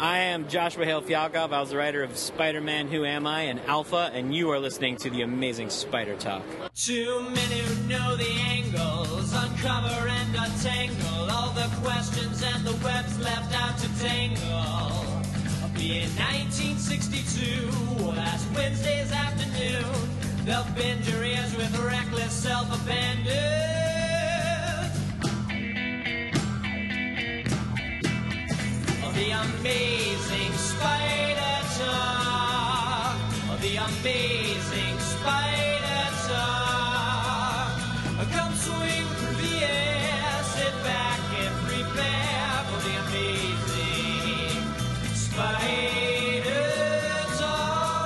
I am Joshua Hale Fialkov. I was the writer of Spider Man Who Am I and Alpha, and you are listening to the amazing Spider Talk. Too many who know the angles, uncover and untangle all the questions and the webs left out to tangle. Be in 1962, last Wednesday's afternoon, they'll bend your ears with reckless self-abandon. The amazing spider talk. The amazing spider talk. Come swing through the air, sit back and prepare for the amazing spider talk.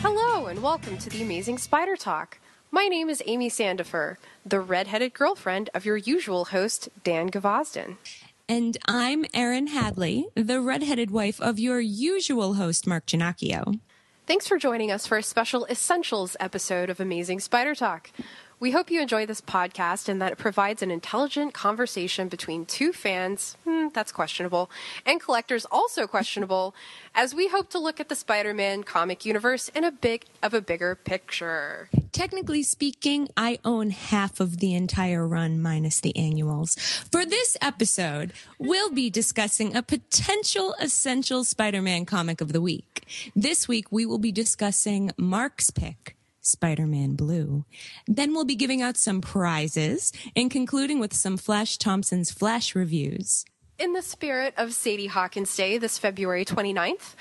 Hello, and welcome to the Amazing Spider Talk. My name is Amy Sandifer, the redheaded girlfriend of your usual host, Dan Gvozden. And I'm Erin Hadley, the redheaded wife of your usual host, Mark Ginocchio. Thanks for joining us for a special Essentials episode of Amazing Spider Talk. We hope you enjoy this podcast and that it provides an intelligent conversation between two fans, hmm, that's questionable, and collectors also questionable, as we hope to look at the Spider-Man comic universe in a big of a bigger picture. Technically speaking, I own half of the entire run minus the annuals. For this episode, we'll be discussing a potential essential Spider-Man comic of the week. This week we will be discussing Mark's pick. Spider Man Blue. Then we'll be giving out some prizes and concluding with some Flash Thompson's Flash reviews. In the spirit of Sadie Hawkins Day this February 29th,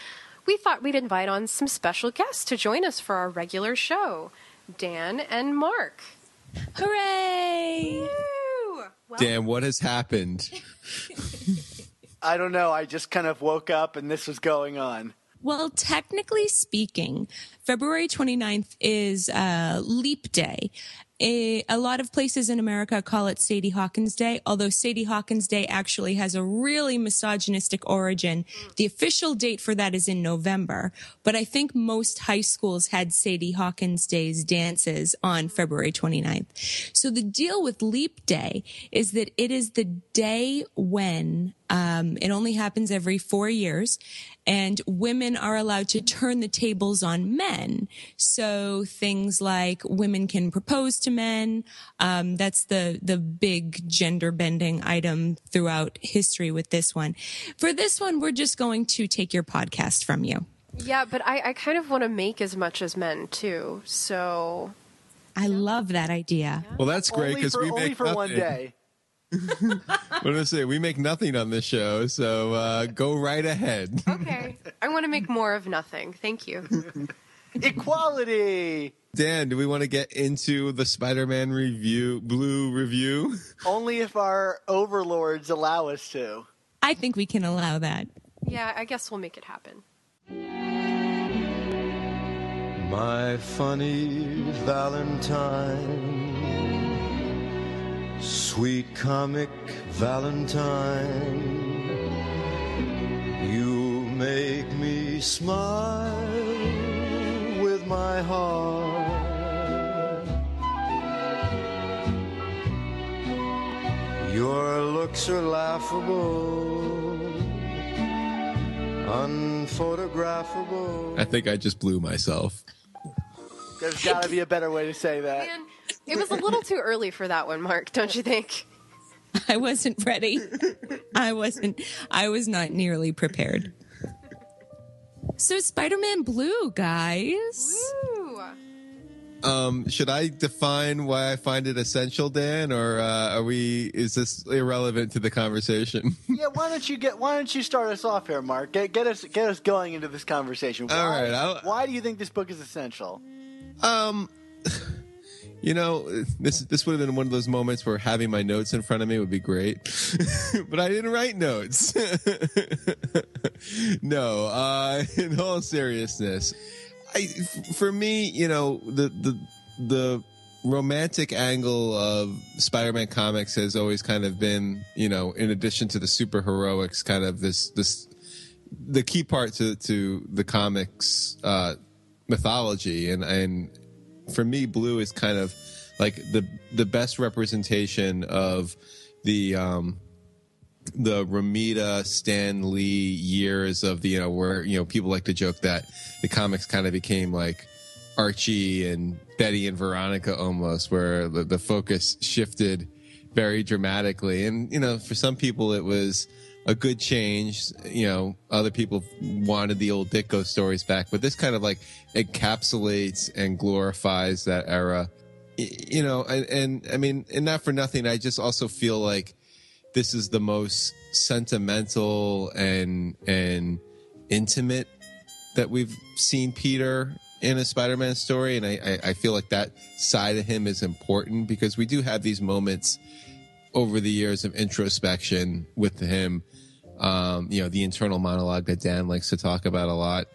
we thought we'd invite on some special guests to join us for our regular show Dan and Mark. Hooray! Well, Dan, what has happened? I don't know. I just kind of woke up and this was going on. Well, technically speaking, February 29th is uh, Leap Day. A, a, lot of places in America call it Sadie Hawkins Day, although Sadie Hawkins Day actually has a really misogynistic origin. The official date for that is in November, but I think most high schools had Sadie Hawkins Day's dances on February 29th. So the deal with Leap Day is that it is the day when um, it only happens every four years, and women are allowed to turn the tables on men. So things like women can propose to men. Um, that's the the big gender bending item throughout history with this one. For this one, we're just going to take your podcast from you. Yeah, but I, I kind of want to make as much as men too. So I love that idea. Well, that's great because we only make for nothing. one day. What did I say? We make nothing on this show, so uh, go right ahead. okay, I want to make more of nothing. Thank you. Equality. Dan, do we want to get into the Spider-Man review, blue review? Only if our overlords allow us to. I think we can allow that. Yeah, I guess we'll make it happen. My funny Valentine, sweet comic Valentine, you make me smile with my heart. Your looks are laughable, unphotographable. I think I just blew myself. There's got to be a better way to say that. Man, it was a little too early for that one, Mark. Don't you think? I wasn't ready. I wasn't. I was not nearly prepared. So Spider-Man Blue, guys. Woo. Um, should I define why I find it essential, Dan, or uh, are we? Is this irrelevant to the conversation? Yeah, why don't you get? Why don't you start us off here, Mark? Get, get us get us going into this conversation. Why, All right, I'll- why do you think this book is essential? Um, you know, this this would have been one of those moments where having my notes in front of me would be great, but I didn't write notes. no, uh, in all seriousness, I for me, you know, the the the romantic angle of Spider-Man comics has always kind of been, you know, in addition to the super heroics, kind of this this the key part to to the comics uh mythology and and for me blue is kind of like the the best representation of the um the Romita Stan Lee years of the you know where you know people like to joke that the comics kind of became like Archie and Betty and Veronica almost, where the, the focus shifted very dramatically. And you know, for some people it was a good change. You know, other people wanted the old Ditko stories back, but this kind of like encapsulates and glorifies that era. You know, and, and I mean, and not for nothing, I just also feel like this is the most sentimental and and intimate that we've seen Peter in a Spider-Man story, and I, I, I feel like that side of him is important because we do have these moments over the years of introspection with him. Um, you know, the internal monologue that Dan likes to talk about a lot.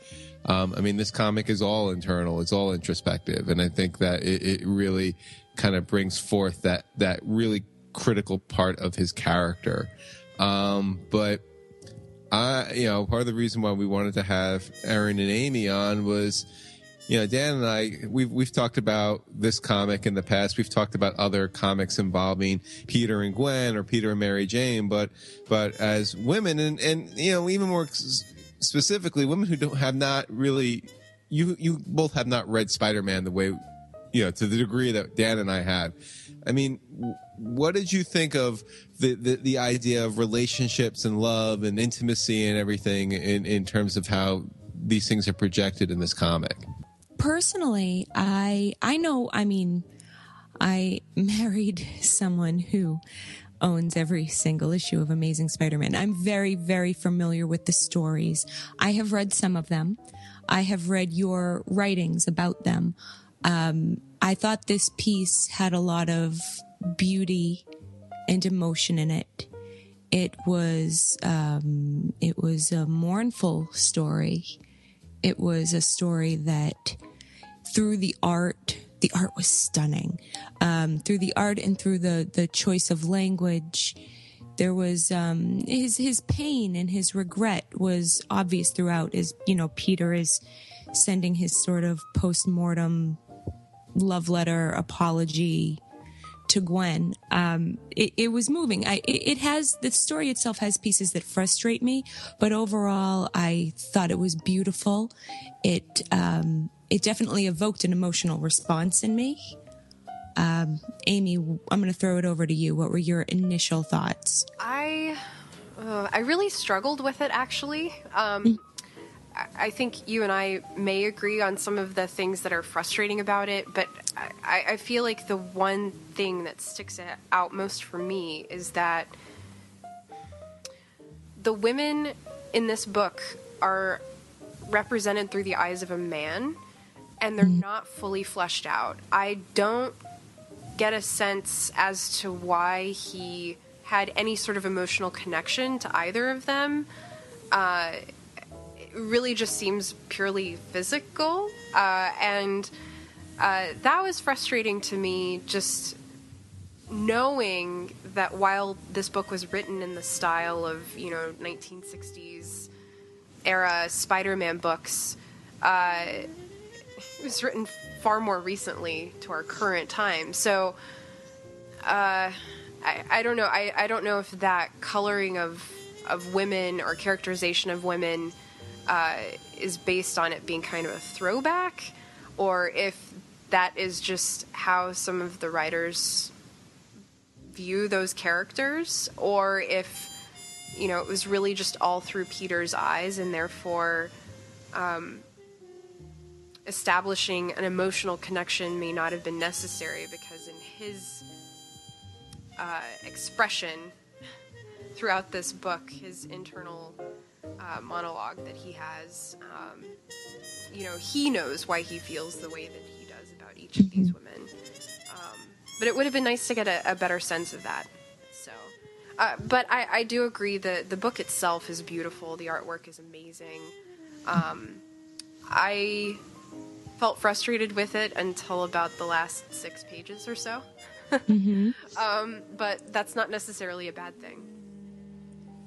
Um, I mean, this comic is all internal; it's all introspective, and I think that it, it really kind of brings forth that that really critical part of his character. Um, but I, you know, part of the reason why we wanted to have Erin and Amy on was, you know, Dan and I, we've, we've talked about this comic in the past. We've talked about other comics involving Peter and Gwen or Peter and Mary Jane, but, but as women and, and, you know, even more specifically, women who don't have not really, you, you both have not read Spider-Man the way, you know, to the degree that Dan and I have. I mean, what did you think of the, the, the idea of relationships and love and intimacy and everything in, in terms of how these things are projected in this comic? Personally i i know i mean i married someone who owns every single issue of amazing spider-man. I'm very very familiar with the stories. I have read some of them. I have read your writings about them. Um, i thought this piece had a lot of beauty and emotion in it. It was um, it was a mournful story it was a story that through the art the art was stunning. Um, through the art and through the the choice of language there was um, his his pain and his regret was obvious throughout as you know peter is sending his sort of post-mortem love letter apology to Gwen. Um, it, it was moving. I, it, it has, the story itself has pieces that frustrate me, but overall, I thought it was beautiful. It, um, it definitely evoked an emotional response in me. Um, Amy, I'm going to throw it over to you. What were your initial thoughts? I uh, I really struggled with it actually. Um, I, I think you and I may agree on some of the things that are frustrating about it, but I, I feel like the one thing that sticks out most for me is that the women in this book are represented through the eyes of a man and they're not fully fleshed out. I don't get a sense as to why he had any sort of emotional connection to either of them. Uh, it really just seems purely physical. Uh, and uh, that was frustrating to me, just knowing that while this book was written in the style of, you know, 1960s era Spider Man books, uh, it was written far more recently to our current time. So, uh, I, I don't know. I, I don't know if that coloring of of women or characterization of women uh, is based on it being kind of a throwback, or if that is just how some of the writers view those characters, or if you know it was really just all through Peter's eyes, and therefore um, establishing an emotional connection may not have been necessary because in his uh, expression throughout this book, his internal uh, monologue that he has, um, you know, he knows why he feels the way that he of these women. Um, but it would have been nice to get a, a better sense of that. So, uh, but I, I do agree that the book itself is beautiful. The artwork is amazing. Um, I felt frustrated with it until about the last six pages or so. um, but that's not necessarily a bad thing.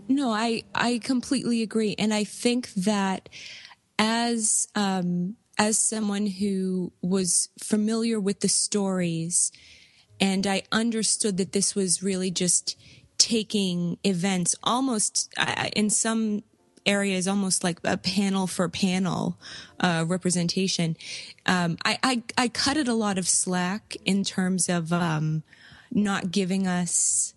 No, I I completely agree, and I think that as um, as someone who was familiar with the stories and I understood that this was really just taking events almost uh, in some areas almost like a panel for panel uh, representation. Um, I, I, I cut it a lot of slack in terms of um, not giving us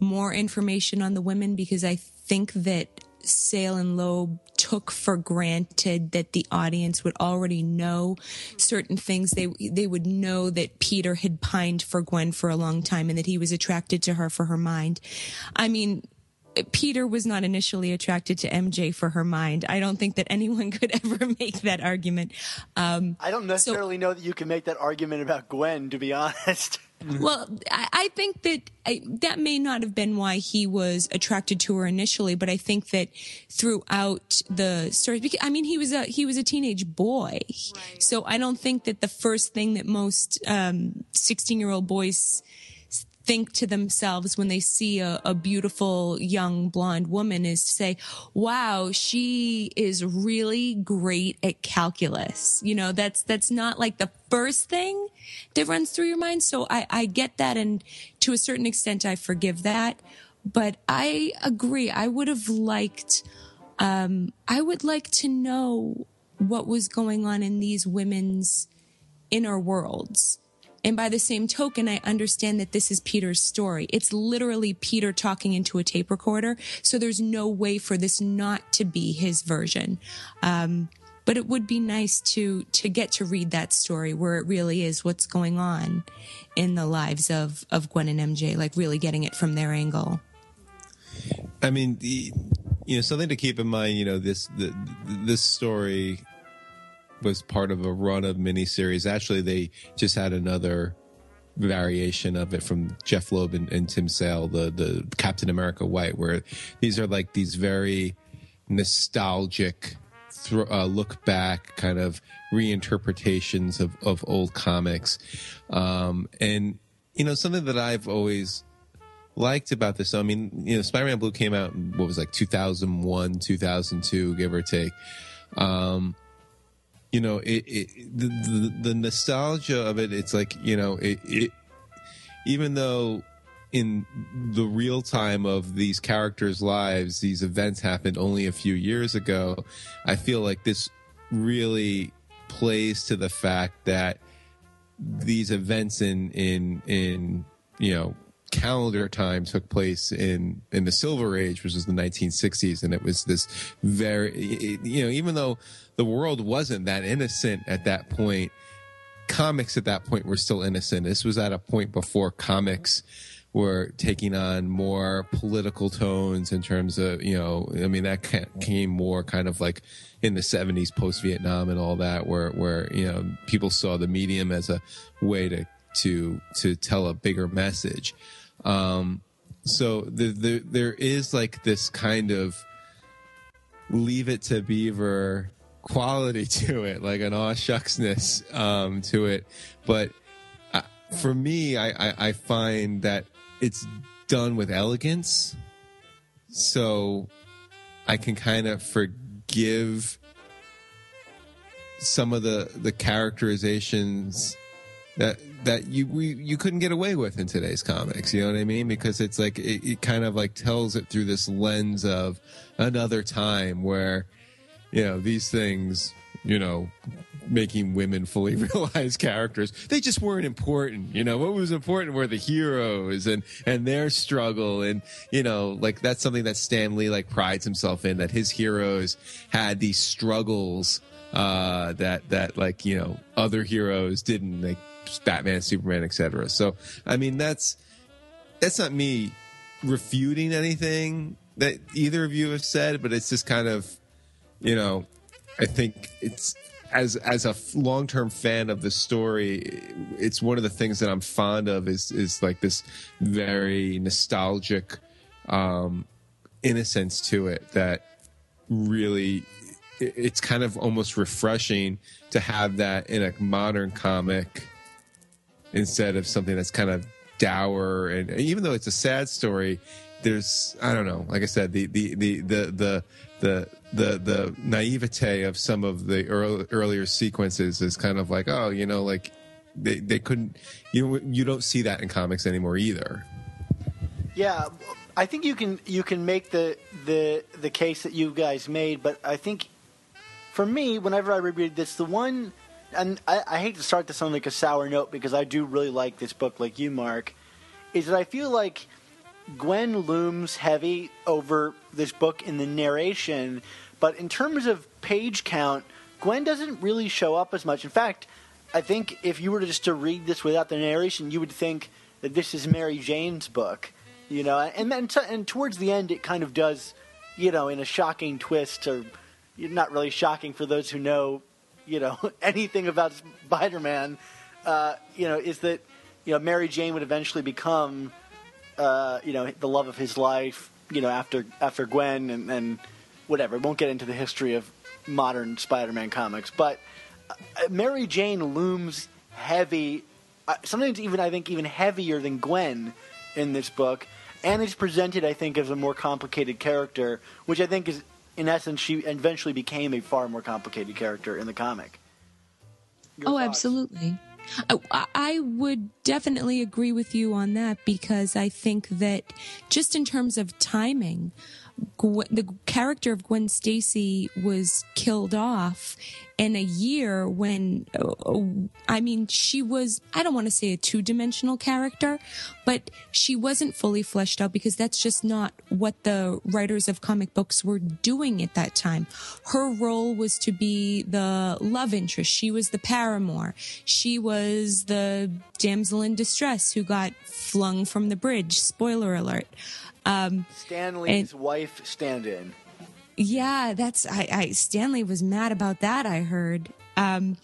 more information on the women because I think that Sale and Loeb took for granted that the audience would already know certain things. They they would know that Peter had pined for Gwen for a long time and that he was attracted to her for her mind. I mean, Peter was not initially attracted to MJ for her mind. I don't think that anyone could ever make that argument. Um, I don't necessarily know that you can make that argument about Gwen, to be honest. Mm. well, I, I think that I, that may not have been why he was attracted to her initially, but I think that throughout the story, because, I mean, he was a he was a teenage boy, so I don't think that the first thing that most um, sixteen year old boys think to themselves when they see a, a beautiful young blonde woman is to say, wow, she is really great at calculus. You know, that's, that's not like the first thing that runs through your mind. So I, I get that. And to a certain extent, I forgive that. But I agree. I would have liked, um, I would like to know what was going on in these women's inner worlds. And by the same token, I understand that this is Peter's story. It's literally Peter talking into a tape recorder. So there's no way for this not to be his version. Um, but it would be nice to to get to read that story where it really is what's going on in the lives of of Gwen and MJ, like really getting it from their angle. I mean, the, you know, something to keep in mind. You know, this the, this story was part of a run of miniseries. Actually, they just had another variation of it from Jeph Loeb and, and Tim Sale, the the Captain America White, where these are like these very nostalgic uh, look back kind of reinterpretations of of old comics, um, and you know something that I've always liked about this. I mean, you know, Spider-Man Blue came out in what was like 2001, 2002, give or take. Um, you know, it, it the, the, the nostalgia of it. It's like you know, it, it even though in the real time of these characters' lives, these events happened only a few years ago. I feel like this really plays to the fact that these events in in in you know calendar time took place in in the silver age which was the 1960s and it was this very you know even though the world wasn't that innocent at that point comics at that point were still innocent. This was at a point before comics were taking on more political tones in terms of you know i mean that came more kind of like in the 70s post vietnam and all that where where you know people saw the medium as a way to to to tell a bigger message um, so the, the, there is like this kind of leave it to Beaver quality to it, like an aw shucksness um, to it. But uh, for me, I, I, I find that it's done with elegance. So I can kind of forgive some of the, the characterizations that that you we, you couldn't get away with in today's comics. You know what I mean? Because it's like it, it, kind of like tells it through this lens of another time where you know these things, you know, making women fully realized characters. They just weren't important. You know, what was important were the heroes and and their struggle and you know, like that's something that Stan Lee like prides himself in that his heroes had these struggles uh that that like you know other heroes didn't like Batman, Superman, etc. So, I mean, that's that's not me refuting anything that either of you have said, but it's just kind of, you know, I think it's as as a long term fan of the story, it's one of the things that I'm fond of is is like this very nostalgic um, innocence to it that really it's kind of almost refreshing to have that in a modern comic instead of something that's kind of dour and even though it's a sad story there's i don't know like i said the the the the the the the, the naivete of some of the early, earlier sequences is kind of like oh you know like they they couldn't. You you don't see that in comics anymore either. Yeah, I think you can you can make the the the case that you guys made, but I think for me, whenever I reread this, the one, and I, I hate to start this on like a sour note because I do really like this book, like you, Mark, is that I feel like Gwen looms heavy over this book in the narration, but in terms of page count, Gwen doesn't really show up as much. In fact, I think if you were just to read this without the narration, you would think that this is Mary Jane's book, you know. And then and towards the end, it kind of does, you know, in a shocking twist, or not really shocking for those who know, you know, anything about Spider-Man. Uh, you know, is that you know Mary Jane would eventually become, uh, you know, the love of his life. You know, after after Gwen and, and whatever. Won't get into the history of modern Spider-Man comics, but uh, Mary Jane looms heavy, uh, sometimes even I think even heavier than Gwen in this book, and is presented I think as a more complicated character, which I think is in essence she eventually became a far more complicated character in the comic. Your oh, thoughts? absolutely. Oh, I, I would definitely agree with you on that because I think that just in terms of timing, the character of Gwen Stacy was killed off in a year when, uh, I mean, she was, I don't want to say a two dimensional character, but she wasn't fully fleshed out because that's just not what the writers of comic books were doing at that time. Her role was to be the love interest. She was the paramour. She was the damsel in distress who got flung from the bridge. Spoiler alert. Um, Stan Lee's wife stand-in. Yeah, that's I, I Stan Lee was mad about that. I heard. Um,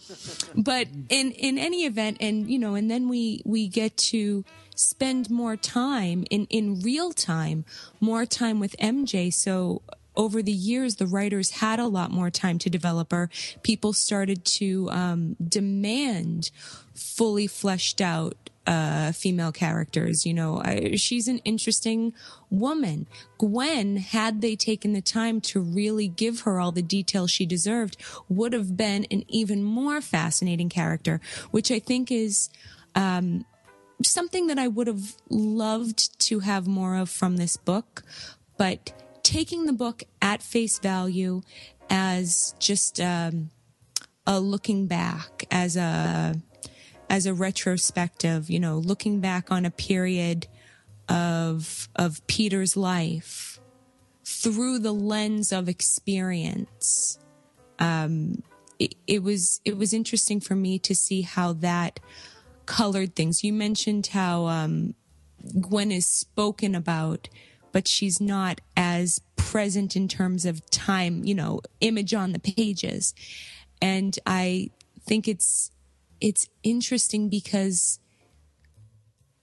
but in in any event, and you know, and then we we get to spend more time in in real time, more time with MJ. So over the years, the writers had a lot more time to develop her. People started to um, demand fully fleshed out uh, female characters. You know, I, she's an interesting woman. Gwen, had they taken the time to really give her all the detail she deserved, would have been an even more fascinating character, which I think is, um, something that I would have loved to have more of from this book, but taking the book at face value as just, um, a looking back as a, as a retrospective, you know, looking back on a period of of Peter's life through the lens of experience. Um, it, it was it was interesting for me to see how that colored things. You mentioned how um, Gwen is spoken about, but she's not as present in terms of time, you know, image on the pages. And I think it's it's interesting because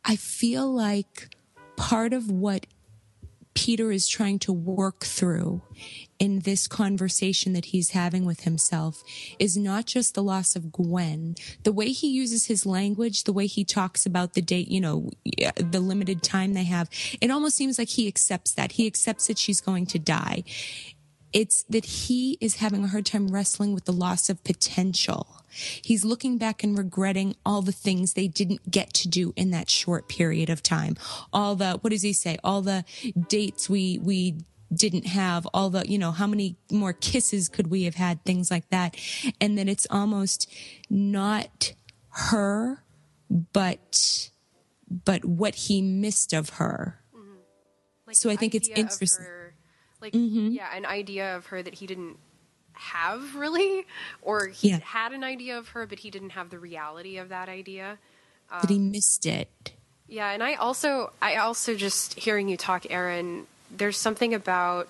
I feel like part of what Peter is trying to work through in this conversation that he's having with himself is not just the loss of Gwen. The way he uses his language, the way he talks about the date, you know, the limited time they have, it almost seems like he accepts that. He accepts that she's going to die. It's that he is having a hard time wrestling with the loss of potential. He's looking back and regretting all the things they didn't get to do in that short period of time. All the, what does he say? All the dates we, we didn't have all the, you know, how many more kisses could we have had? Things like that. And then it's almost not her, but, but what he missed of her. Like So I think it's interesting. Like yeah, an idea of her that he didn't have really, or he Yeah. had an idea of her, but he didn't have the reality of that idea. that he missed it. Yeah, and I also I also just hearing you talk, Erin, there's something about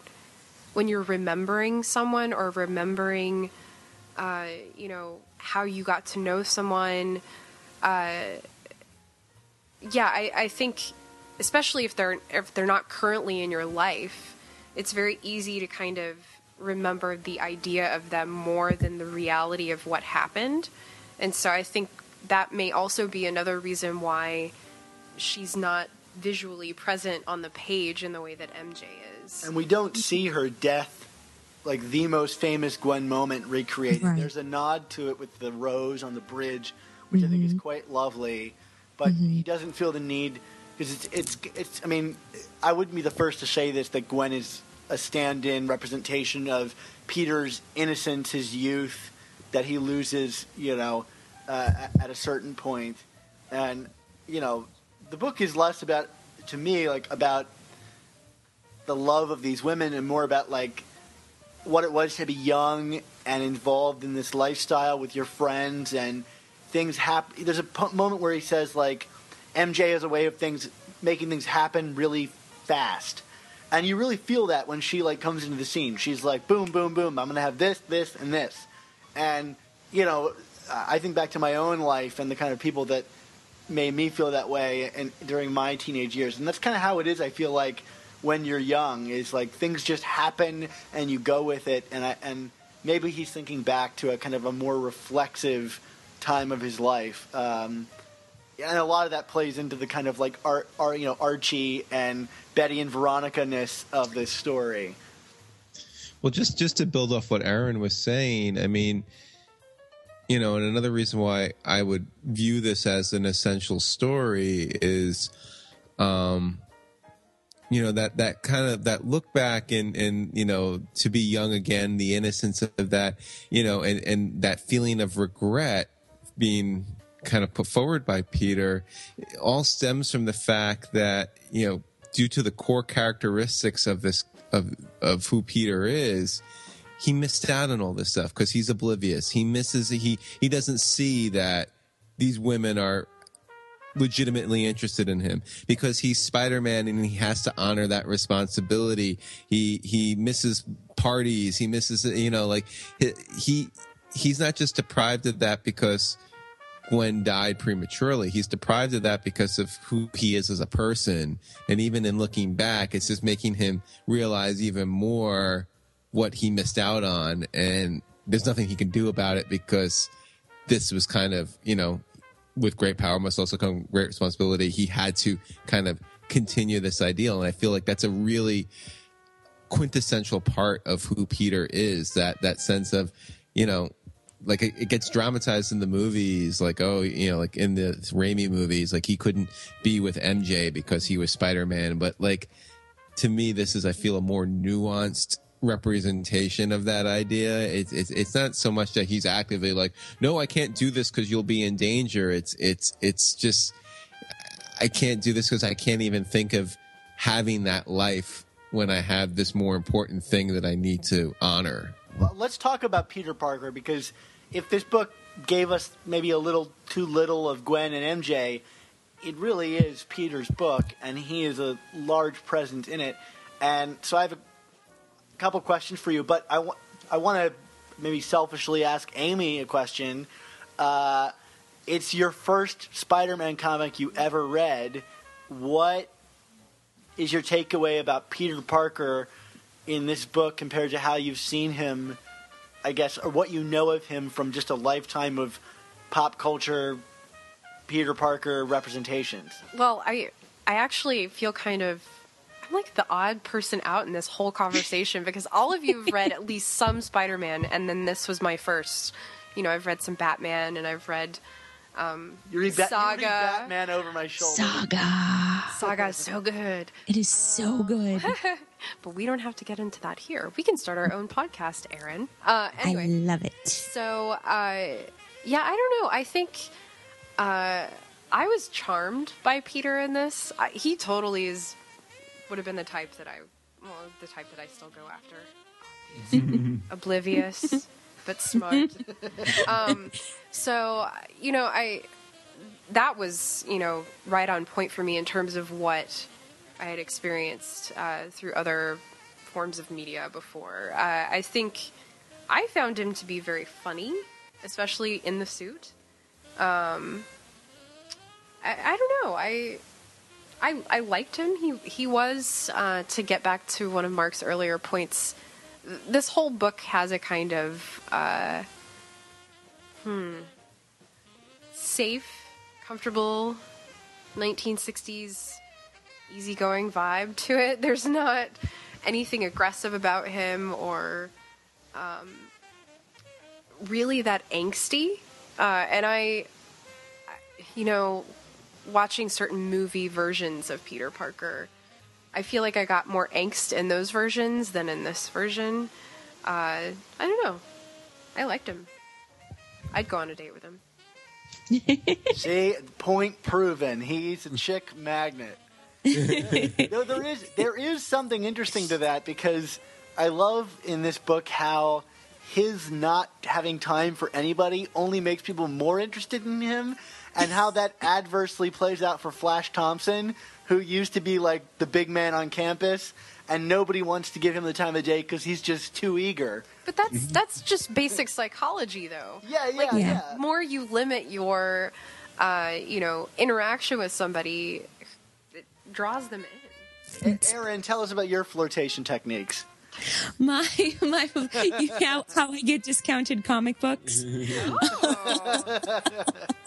when you're remembering someone or remembering uh, you know, how you got to know someone. Uh, yeah, I, I think especially if they're if they're not currently in your life, it's very easy to kind of remember the idea of them more than the reality of what happened. And so I think that may also be another reason why she's not visually present on the page in the way that MJ is. And we don't see her death, like the most famous Gwen moment, recreated. Right. There's a nod to it with the rose on the bridge which I think is mm-hmm. quite lovely. But he mm-hmm. doesn't feel the need because it's, it's it's. I mean, I wouldn't be the first to say this that Gwen is a stand-in representation of Peter's innocence, his youth, that he loses, you know, uh, at- a certain point, and you know, the book is less about, to me, like about the love of these women and more about like what it was to be young and involved in this lifestyle with your friends and things happen. There's a moment where he says like MJ has a way of things making things happen really fast. And you really feel that when she like comes into the scene. She's like boom boom boom, I'm to have this this and this. And you know, I think back to my own life and the kind of people that made me feel that way and during my teenage years. And that's kind of how it is I feel like when you're young is like things just happen and you go with it and I, and maybe he's thinking back to a kind of a more reflexive time of his life. Um, and a lot of that plays into the kind of like Ar, Ar, you know Archie and Betty and Veronica ness of this story. Well, just just to build off what Erin was saying, I mean, you know, and another reason why I would view this as an essential story is, um, you know, that that kind of that look back and and you know to be young again, the innocence of that, you know, and and that feeling of regret being kind of put forward by Peter, all stems from the fact that you know due to the core characteristics of this of of who Peter is, he missed out on all this stuff because he's oblivious. He misses he he doesn't see that these women are legitimately interested in him because he's Spider-Man and he has to honor that responsibility. He he misses parties. He misses you know like he, he he's not just deprived of that because Gwen died prematurely. He's deprived of that because of who he is as a person. And even in looking back, it's just making him realize even more what he missed out on. And there's nothing he can do about it because this was kind of, you know, with great power must also come great responsibility. He had to kind of continue this ideal. And I feel like that's a really quintessential part of who Peter is that, that sense of, you know, like it, it gets dramatized in the movies, like oh, you know, like in the Raimi movies, like he couldn't be with MJ because he was Spider Man. But like to me, this is I feel a more nuanced representation of that idea. It's it's it's not so much that he's actively like, no, I can't do this because you'll be in danger. It's it's it's just I can't do this because I can't even think of having that life when I have this more important thing that I need to honor. Well, let's talk about Peter Parker because if this book gave us maybe a little too little of Gwen and MJ, it really is Peter's book, and he is a large presence in it. And so I have a couple questions for you, but I want I want to maybe selfishly ask Amy a question. Uh, it's your first Spider-Man comic you ever read. What is your takeaway about Peter Parker in this book compared to how you've seen him, I guess, or what you know of him from just a lifetime of pop culture Peter Parker representations? Well, I I actually feel kind of I'm like the odd person out in this whole conversation because all of you have read at least some Spider-Man, and then this was my first. You know, I've read some Batman, and I've read You read, Bat- you read Saga. Batman over my shoulder. Saga. Saga. Is so good, It is so good. but we don't have to get into that here. We can start our own podcast, Erin. Uh, anyway, I love it. So, uh, yeah, I don't know. I think uh, I was charmed by Peter in this. I, he totally is would have been the type that I, well, the type that I still go after. Oblivious, but smart. um, so, you know, I that was you know right on point for me in terms of what I had experienced uh, through other forms of media before. Uh, I think I found him to be very funny, especially in the suit. Um, I, I don't know. I, I I liked him. He he was uh, to get back to one of Mark's earlier points. Th- This whole book has a kind of uh, hmm safe, comfortable 1960s easygoing vibe to it. There's not anything aggressive about him or um, really that angsty. Uh, and I, you know, watching certain movie versions of Peter Parker, I feel like I got more angst in those versions than in this version. Uh, I don't know. I liked him. I'd go on a date with him. See, point proven. He's a chick magnet. Though there is there is something interesting to that because I love in this book how his not having time for anybody only makes people more interested in him, and how that adversely plays out for Flash Thompson, who used to be like the big man on campus, and nobody wants to give him the time of day because he's just too eager. But that's that's just basic psychology, though. Yeah, yeah, Like, yeah. the more you limit your, uh, you know, interaction with somebody, it draws them in. Erin, tell us about your flirtation techniques. My my you know how, how I get discounted comic books.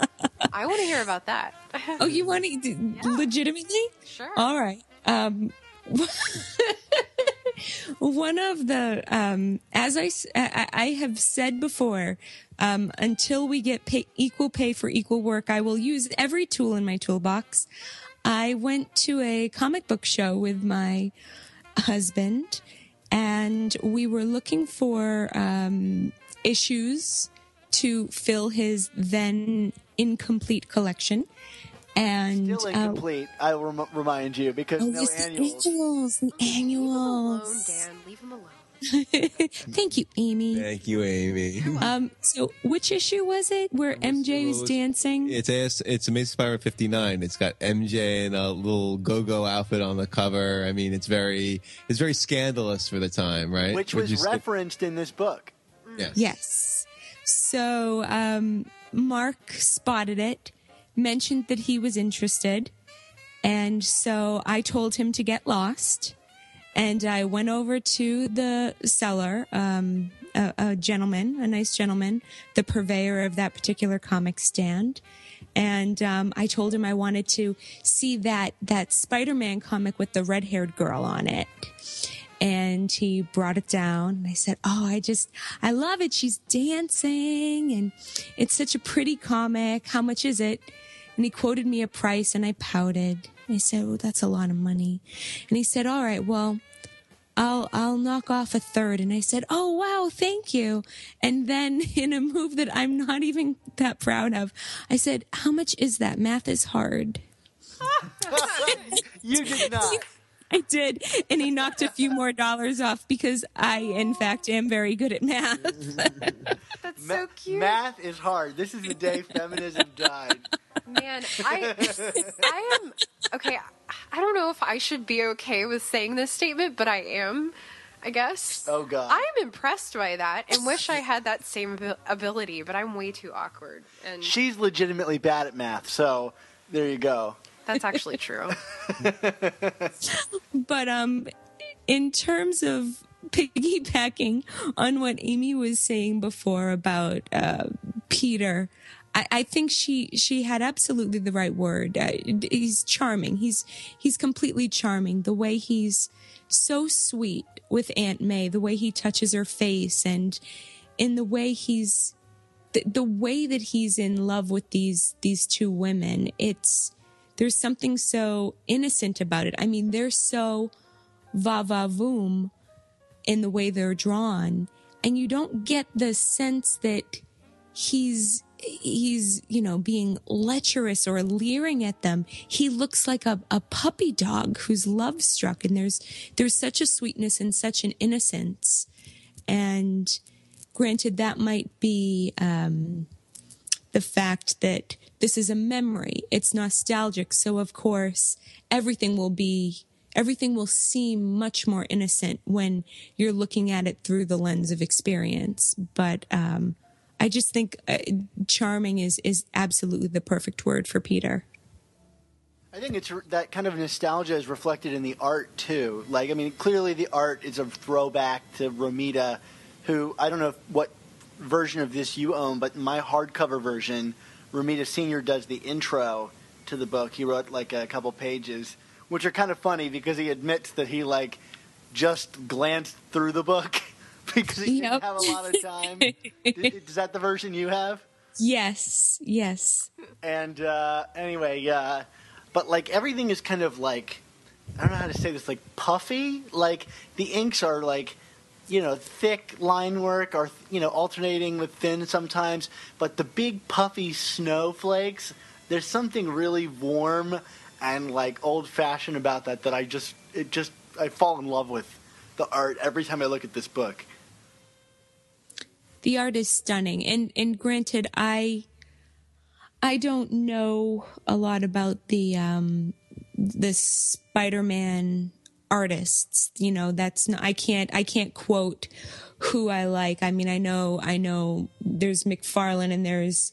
I want to hear about that. Oh, you want to legitimately? Sure. All right. Um, one of the um, as I have said before, um, until we get pay, equal pay for equal work, I will use every tool in my toolbox. I went to a comic book show with my husband, and we were looking for um, issues to fill his then incomplete collection. And Still uh, incomplete, I will rem- remind you, because Oh, no yes, the annuals. annuals, Leave him alone. Dan. Leave him alone. Thank you, Amy. Thank you, Amy. Um, so which issue was it where MJ was was- dancing? It's AS, it's Amazing Spider-Man 59. It's got MJ in a little go-go outfit on the cover. I mean, it's very it's very scandalous for the time, right? Which Would was you say- referenced in this book. Yes. Yes. So um, Mark spotted it, mentioned that he was interested, and so I told him to get lost. And I went over to the seller, um, a, a gentleman, a nice gentleman, the purveyor of that particular comic stand. And um, I told him I wanted to see that that Spider-Man comic with the red-haired girl on it and he brought it down and I said, "Oh, I just I love it. She's dancing and it's such a pretty comic. How much is it?" And he quoted me a price and I pouted. I said, "Well, that's a lot of money." And he said, "All right, well, I'll I'll knock off a third. And I said, "Oh, wow, thank you." And then in a move that I'm not even that proud of, I said, "How much is that? Math is hard." You did not. I did. And he knocked a few more dollars off because I, in fact, am very good at math. That's Ma- so cute. Math is hard. This is the day feminism died. Man, I I am okay. I don't know if I should be okay with saying this statement, but I am. I guess. Oh, God. I am impressed by that and wish I had that same ability, but I'm way too awkward, and She's legitimately bad at math, so there you go. That's actually true. but um, in terms of piggybacking on what Amy was saying before about uh, Peter, I, I think she she had absolutely the right word. Uh, he's charming. He's he's completely charming. The way he's so sweet with Aunt May, the way he touches her face, and in the way he's the, the way that he's in love with these these two women. It's there's something so innocent about it. I mean, they're so va va voom in the way they're drawn, and you don't get the sense that he's he's you know being lecherous or leering at them. He looks like a, a puppy dog who's love struck. And there's there's such a sweetness and such an innocence. And granted that might be um the fact that this is a memory. It's nostalgic. So of course everything will be everything will seem much more innocent when you're looking at it through the lens of experience. But um i just think uh, charming is is absolutely the perfect word for peter. I think it's that kind of nostalgia is reflected in the art too. Like, I mean, clearly the art is a throwback to Romita, who I don't know what version of this you own, but my hardcover version, Romita Senior does the intro to the book. He wrote like a couple pages, which are kind of funny because he admits that he like just glanced through the book because he Yep. didn't have a lot of time. Is is that the version you have? Yes, yes. And uh, anyway, uh, but like everything is kind of like I don't know how to say this, like puffy. Like the inks are like you know thick line work or you know alternating with thin sometimes, but the big puffy snowflakes. There's something really warm and like old fashioned about that that I just it just I fall in love with the art every time I look at this book. the art is stunning and and granted i i don't know a lot about the um the spider-man artists you know that's not i can't i can't quote who i like i mean i know i know there's mcfarlane and there's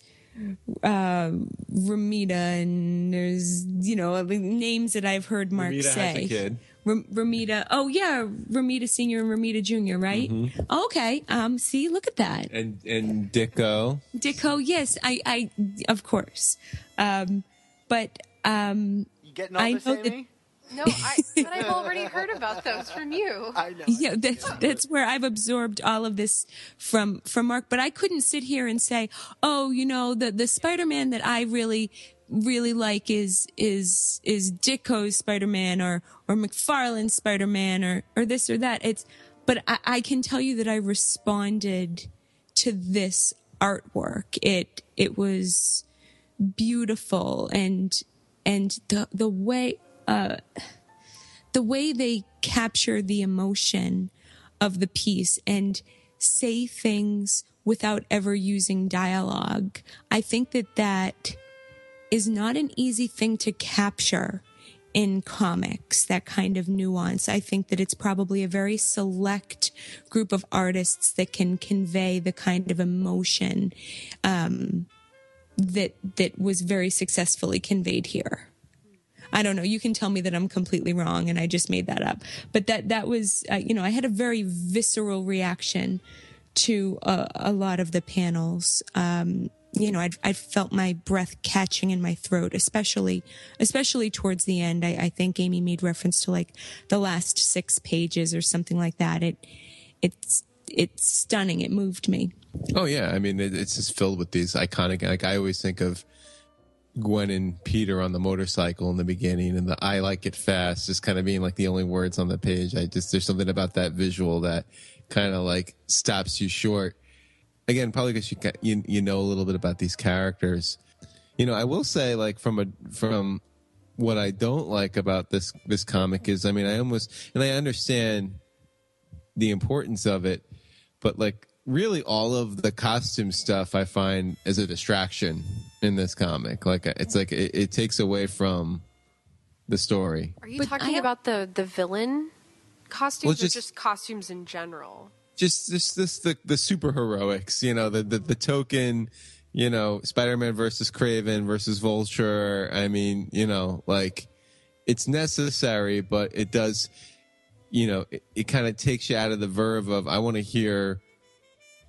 uh, Romita and there's you know names that I've heard Mark Romita has say. a kid. Ram- Romita. Oh yeah, Romita Senior and Romita Junior, right? Okay. Um. See, look at that. And and Ditko. Ditko. Yes, I. I. Of course. Um. But um. You getting all I this, know that- Amy? No, I, but I've already heard about those from you. I know. Yeah, that's that's where I've absorbed all of this from from Mark. But I couldn't sit here and say, oh, you know, the the Spider Man that I really really like is is is Ditko's Spider Man or or McFarlane's Spider Man or or this or that. It's but I, I can tell you that I responded to this artwork. It it was beautiful and and the the way uh the way they capture the emotion of the piece and say things without ever using dialogue. I think that that is not an easy thing to capture in comics, that kind of nuance. I think that it's probably a very select group of artists that can convey the kind of emotion um, that that was very successfully conveyed here. I don't know. You can tell me that I'm completely wrong and I just made that up. But that that was, uh, you know, I had a very visceral reaction to uh, a lot of the panels. Um, you know, I felt my breath catching in my throat, especially especially towards the end. I, I think Amy made reference to like the last six pages or something like that. It it's it's stunning. It moved me. Oh yeah, I mean it, it's just filled with these iconic. Like I always think of Gwen and Peter on the motorcycle in the beginning, and the "I like it fast" just kind of being like the only words on the page. I just there's something about that visual that kind of like stops you short. Again, probably because you, you you know a little bit about these characters. You know, I will say like from a from what I don't like about this this comic is, I mean, I almost and I understand the importance of it, but like really all of the costume stuff I find is a distraction in this comic. Like uh, it's like it, it takes away from the story. Are you But talking about the the villain costumes Well, or just- just costumes in general? Just this this the the super heroics, you know, the the, the token, you know, Spider-Man versus Kraven versus Vulture. I mean, you know, like it's necessary, but it does you know, it, it kind of takes you out of the verve of I want to hear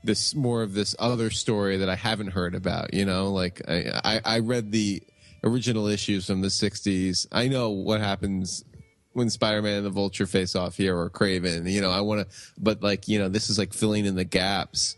this more of this other story that I haven't heard about. You know, like I, I, I read the original issues from the '60s. I know what happens when Spider-Man and the Vulture face off here, or Kraven. You know, I want to, but like you know, this is like filling in the gaps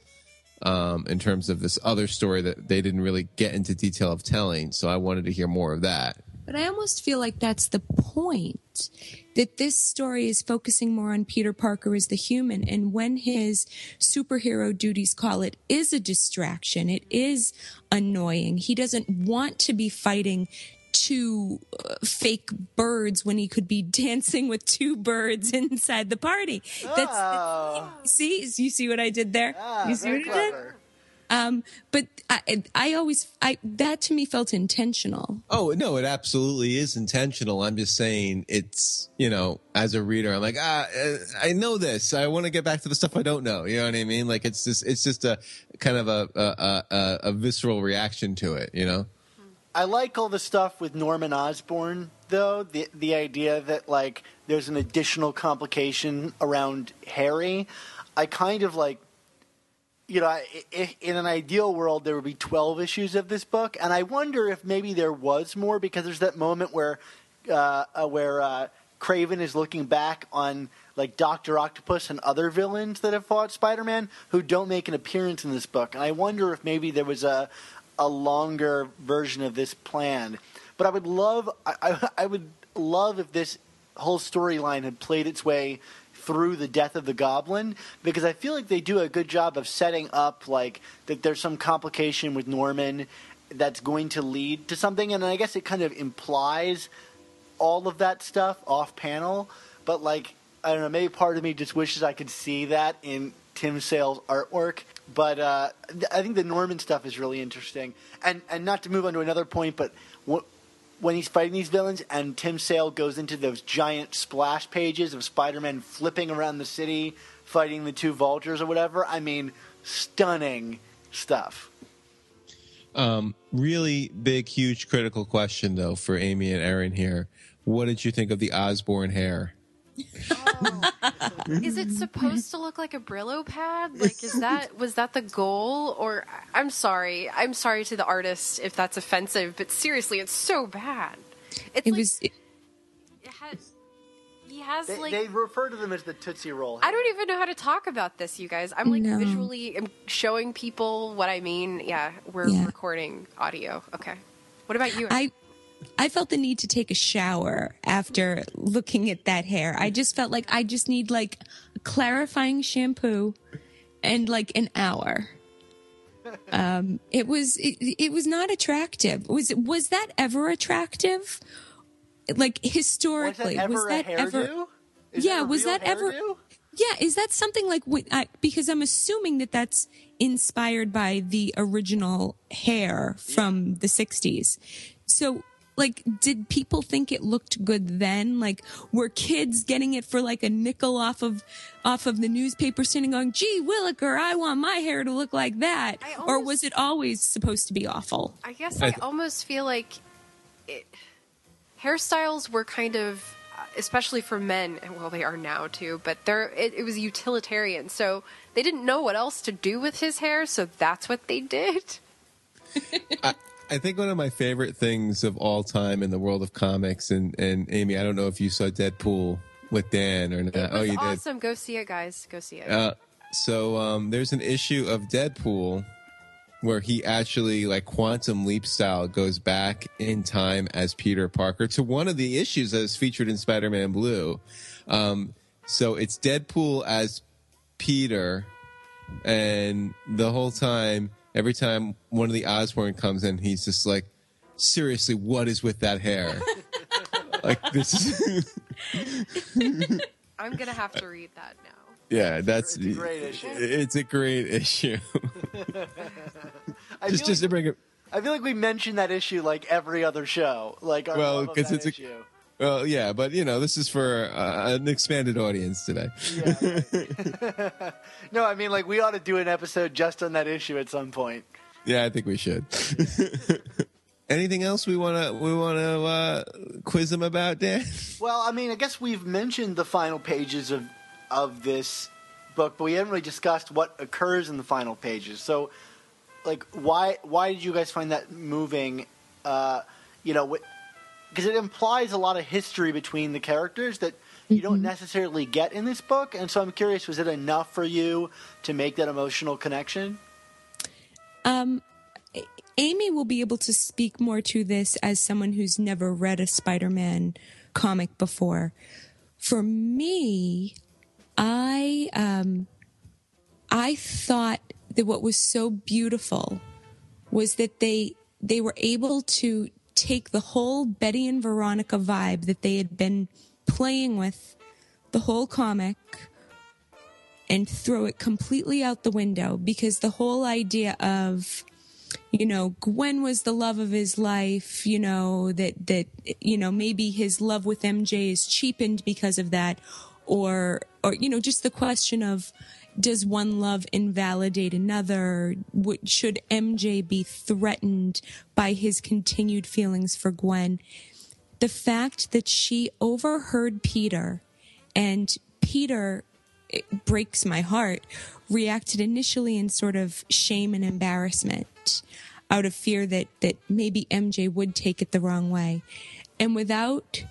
um, in terms of this other story that they didn't really get into detail of telling. So I wanted to hear more of that. But I almost feel like that's the point. That this story is focusing more on Peter Parker as the human. And when his superhero duties call, it is a distraction. It is annoying. He doesn't want to be fighting two uh, fake birds when he could be dancing with two birds inside the party. That's, Oh, see, you see what I did there? ah, you see what I did? Clever. Um, but I, I always, I, that to me felt intentional. Oh no, it absolutely is intentional. I'm just saying it's you know as a reader, I'm like ah, uh, I know this. I want to get back to the stuff I don't know. You know what I mean? Like it's just it's just a kind of a a, a, a visceral reaction to it. You know? I like all the stuff with Norman Osborn, though. The the idea that like there's an additional complication around Harry. I kind of like, you know, in an ideal world there would be twelve issues of this book, and I wonder if maybe there was more because there's that moment where uh, uh, where uh, Kraven is looking back on like Doctor Octopus and other villains that have fought Spider-Man who don't make an appearance in this book, and I wonder if maybe there was a a longer version of this plan. But I would love, I, I would love if this whole storyline had played its way through the death of the goblin because I feel like they do a good job of setting up like that there's some complication with Norman that's going to lead to something and I guess it kind of implies all of that stuff off panel but like I don't know maybe part of me just wishes I could see that in Tim Sale's artwork but uh, I think the Norman stuff is really interesting. And and not to move on to another point but what when he's fighting these villains and Tim Sale goes into those giant splash pages of Spider-Man flipping around the city fighting the two vultures or whatever, I mean, stunning stuff. Um, really big, huge, critical question though for Amy and Erin here. What did you think of the Osborn hair? Oh. Is it supposed to look like a Brillo pad? Like, is that was that the goal? Or I'm sorry, I'm sorry to the artist if that's offensive, but seriously, it's so bad. It's It like, was. it has, he has They, like they refer to them as the Tootsie Roll. I don't even know how to talk about this, you guys. I'm like No. visually I'm showing people what I mean. Yeah, we're Yeah. recording audio. Okay. What about you? I I felt the need to take a shower after looking at that hair. I just felt like I just need like clarifying shampoo and like an hour. Um, it was it, it was not attractive. Was was that ever attractive? Like was historically, that ever was that ever? Yeah, a was that ever-? Yeah, is that something like I, because I'm assuming that that's inspired by the original hair from the 60s. So like did people think it looked good then? Like were kids getting it for like a nickel off of off of the newspaper sitting going, "Gee, Williker, I want my hair to look like that." I or was it always supposed to be awful? I guess I I, almost feel like it, hairstyles were kind of, uh, especially for men. and Well, they are now too, but they're it, it was utilitarian. So they didn't know what else to do with his hair, so that's what they did. I think one of my favorite things of all time in the world of comics, and, and Amy, I don't know if you saw Deadpool with Dan or not. Was oh, you did. awesome. Go see it, guys. Go see it. Uh, so um, there's an issue of Deadpool where he actually, like quantum leap style, goes back in time as Peter Parker to one of the issues that is featured in Spider-Man Blue. Um, so it's Deadpool as Peter, and the whole time, every time one of the Osborn comes in, he's just like, "Seriously, what is with that hair?" like this is, I'm gonna have to read that now. yeah, that's It's a great issue. It's a great issue. I, just feel just to like, bring it. I feel like we mention that issue like every other show. Like our Well, love of 'cause that it's a- issue. Well, yeah, but you know, this is for uh, an expanded audience today. Yeah, right. no, I mean like we ought to do an episode just on that issue at some point. Yeah, I think we should. Anything else we want to we want to uh, quiz them about, Dan? Well, I mean, I guess we've mentioned the final pages of of this book, but we haven't really discussed what occurs in the final pages. So, like, why why did you guys find that moving? Uh, you know, because it implies a lot of history between the characters that you don't necessarily get in this book. And so, I'm curious, was it enough for you to make that emotional connection? Um, Amy will be able to speak more to this as someone who's never read a Spider-Man comic before. For me, I um, I thought that what was so beautiful was that they they were able to take the whole Betty and Veronica vibe that they had been playing with the whole comic and throw it completely out the window. Because the whole idea of you know Gwen was the love of his life you know that that you know maybe his love with MJ is cheapened because of that. Or or you know just the question of does one love invalidate another? Should MJ be threatened by his continued feelings for Gwen? The fact that she overheard Peter and Peter it breaks my heart reacted initially in sort of shame and embarrassment out of fear that that maybe MJ would take it the wrong way. And without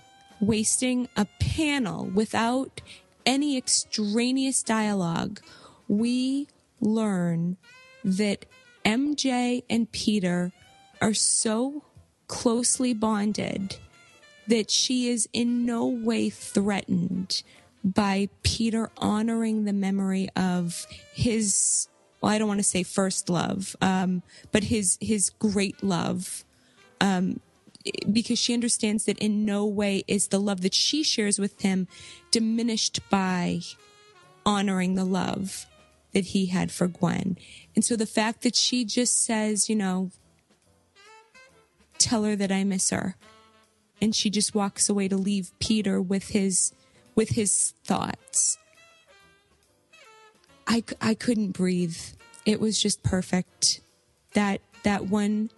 wasting a panel without any extraneous dialogue we learn that MJ and Peter are so closely bonded that she is in no way threatened by Peter honoring the memory of his well, I don't want to say first love, um, but his his great love, um, because she understands that in no way is the love that she shares with him diminished by honoring the love that he had for Gwen. And so the fact that she just says, you know, tell her that I miss her. And she just walks away to leave Peter with his with his thoughts. I, I couldn't breathe. It was just perfect. That that one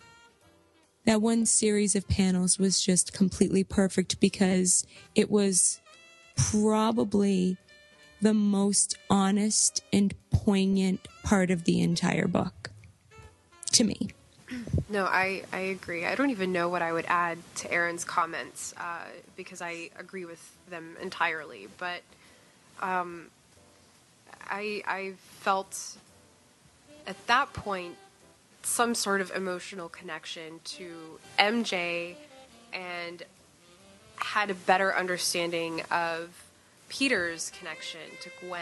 that one series of panels was just completely perfect because it was probably the most honest and poignant part of the entire book to me. No, I, I agree. I don't even know what I would add to Erin's comments uh, because I agree with them entirely. But um, I I felt at that point some sort of emotional connection to MJ and had a better understanding of Peter's connection to Gwen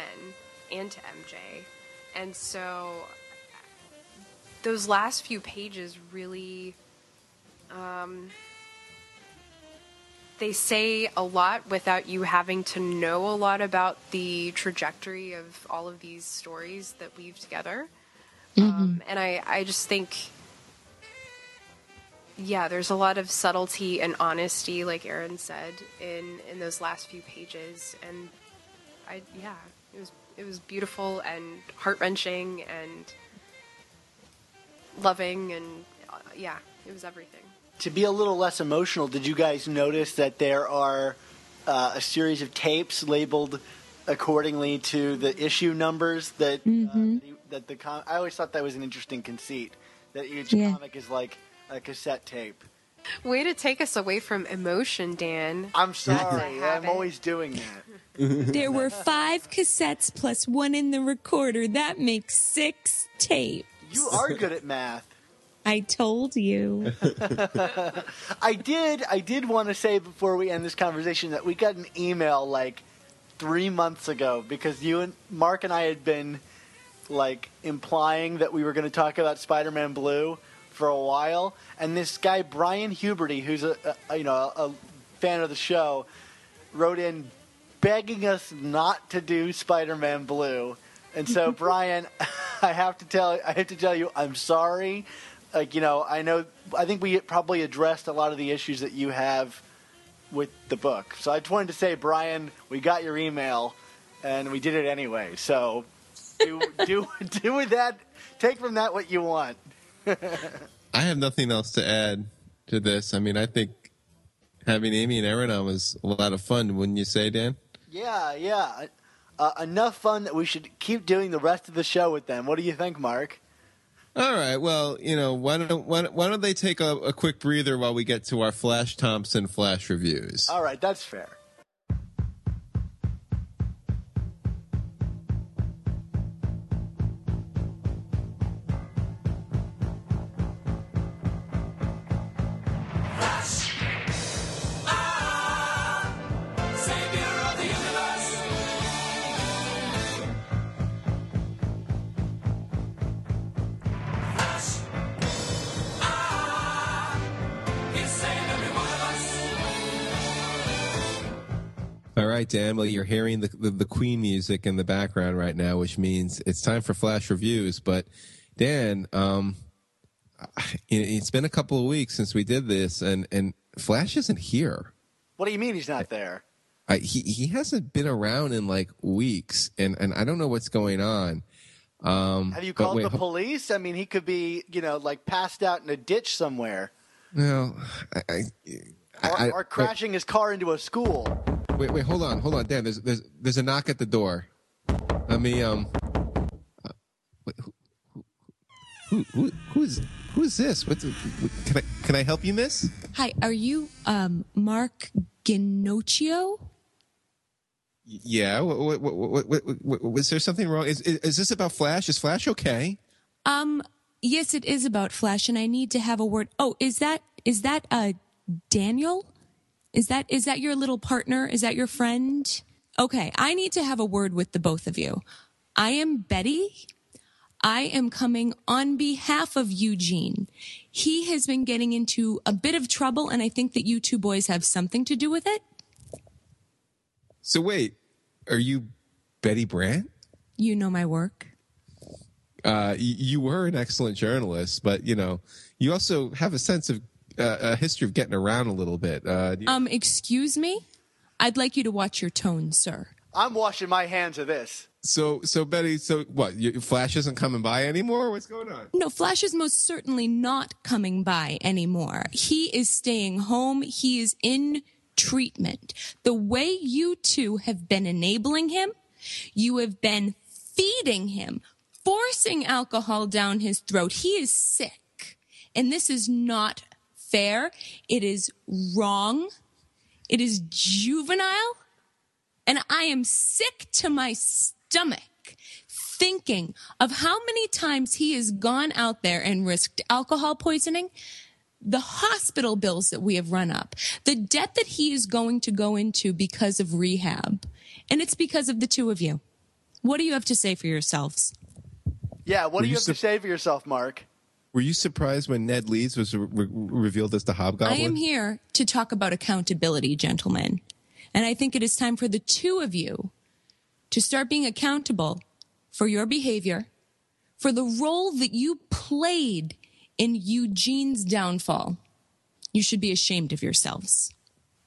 and to MJ. And so those last few pages really um, they say a lot without you having to know a lot about the trajectory of all of these stories that weave together um, and I, I just think yeah there's a lot of subtlety and honesty like Erin said in in those last few pages. And i yeah it was it was beautiful and heart-wrenching and loving and uh, yeah it was everything. To be a little less emotional, did you guys notice that there are uh, a series of tapes labeled accordingly to the issue numbers that uh, that the com- I always thought that was an interesting conceit that each Yeah. comic is like a cassette tape. way to take us away from emotion dan I'm sorry, I'm always doing that. There were five cassettes plus one in the recorder. That makes six tapes. You are good at math. I told you. I did. I did want to say before we end this conversation that we got an email like three months ago because you and Mark and I had been like implying that we were going to talk about Spider-Man Blue for a while, and this guy Brian Huberty, who's a, a you know a fan of the show, wrote in begging us not to do Spider-Man Blue. And so, Brian, I have to tell I have to tell you, I'm sorry. Like you know, I know. I think we probably addressed a lot of the issues that you have with the book. So I just wanted to say, Brian, we got your email, and we did it anyway. So do do do with that. Take from that what you want. I have nothing else to add to this. I mean, I think having Amy and Erin on was a lot of fun, wouldn't you say, Dan? Yeah, yeah. Uh, enough fun that we should keep doing the rest of the show with them. What do you think, Mark? All right. Well, you know, why don't why, why don't they take a, a quick breather while we get to our Flash Thompson flash reviews? All right, that's fair. Right, Dan. Well, you're hearing the, the the Queen music in the background right now, which means it's time for flash reviews. But Dan, um, it- it's been a couple of weeks since we did this, and and Flash isn't here. What do you mean he's not there? I, he he hasn't been around in like weeks, and and I don't know what's going on. Um, Have you called wait, the police? I mean, he could be, you know, like passed out in a ditch somewhere, No, I, I, or, I- I- or crashing his car into a school. Wait, wait, hold on, hold on, Dan. There's there's there's a knock at the door. Let me um. uh, wait, who, who, who, who is who is this? What's can I can I help you, Miss? Hi, are you um, Mark Ginocchio? Yeah. What, what, what, what, what, was there something wrong? Is, is is this about Flash? Is Flash okay? Um, yes, it is about Flash, and I need to have a word. Oh, is that is that uh Daniel? Is that is that your little partner? Is that your friend? Okay, I need to have a word with the both of you. I am Betty. I am coming on behalf of Eugene. He has been getting into a bit of trouble, and I think that you two boys have something to do with it. So wait, are you Betty Brandt? You know my work. Uh, you were an excellent journalist, but you know, you also have a sense of uh, a history of getting around a little bit. Uh, you- Um, excuse me? I'd like you to watch your tone, sir. I'm washing my hands of this. so, so Betty, so what? You, Flash isn't coming by anymore? What's going on? No, Flash is most certainly not coming by anymore. He is staying home. He is in treatment. The way you two have been enabling him, you have been feeding him, forcing alcohol down his throat. He is sick. And this is not fair. It is wrong. It is juvenile. And I am sick to my stomach thinking of how many times he has gone out there and risked alcohol poisoning, the hospital bills that we have run up, the debt that he is going to go into because of rehab. And it's because of the two of you. What do you have to say for yourselves? Yeah, what Were do you you have to say for yourself, Mark? Were you surprised when Ned Leeds was re- re- revealed as the Hobgoblin? I am here to talk about accountability, gentlemen. And I think it is time for the two of you to start being accountable for your behavior, for the role that you played in Eugene's downfall. You should be ashamed of yourselves.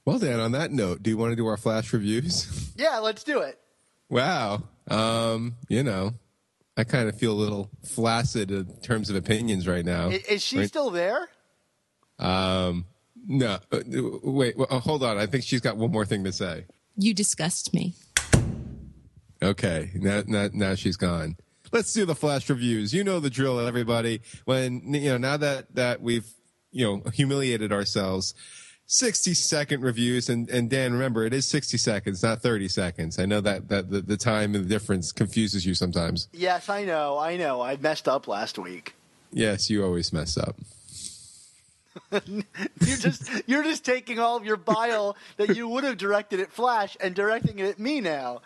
Well, Dan, on that note, do you want to do our Flash reviews? Yeah, let's do it. wow. Um, you know, I kind of feel a little flaccid in terms of opinions right now. I- Is she Right? still there? Um, no, uh, wait, well, uh, hold on. I think she's got one more thing to say. You disgust me. Okay, now, now, now she's gone. Let's do the flash reviews. You know the drill, everybody. When you know now that that we've you know humiliated ourselves, sixty second reviews. And and Dan, remember it is sixty seconds, not thirty seconds. I know that that the, the time and the difference confuses you sometimes. Yes, I know. I know. I messed up last week. Yes, you always mess up. You're just you're just taking all of your bile that you would have directed at Flash and directing it at me now.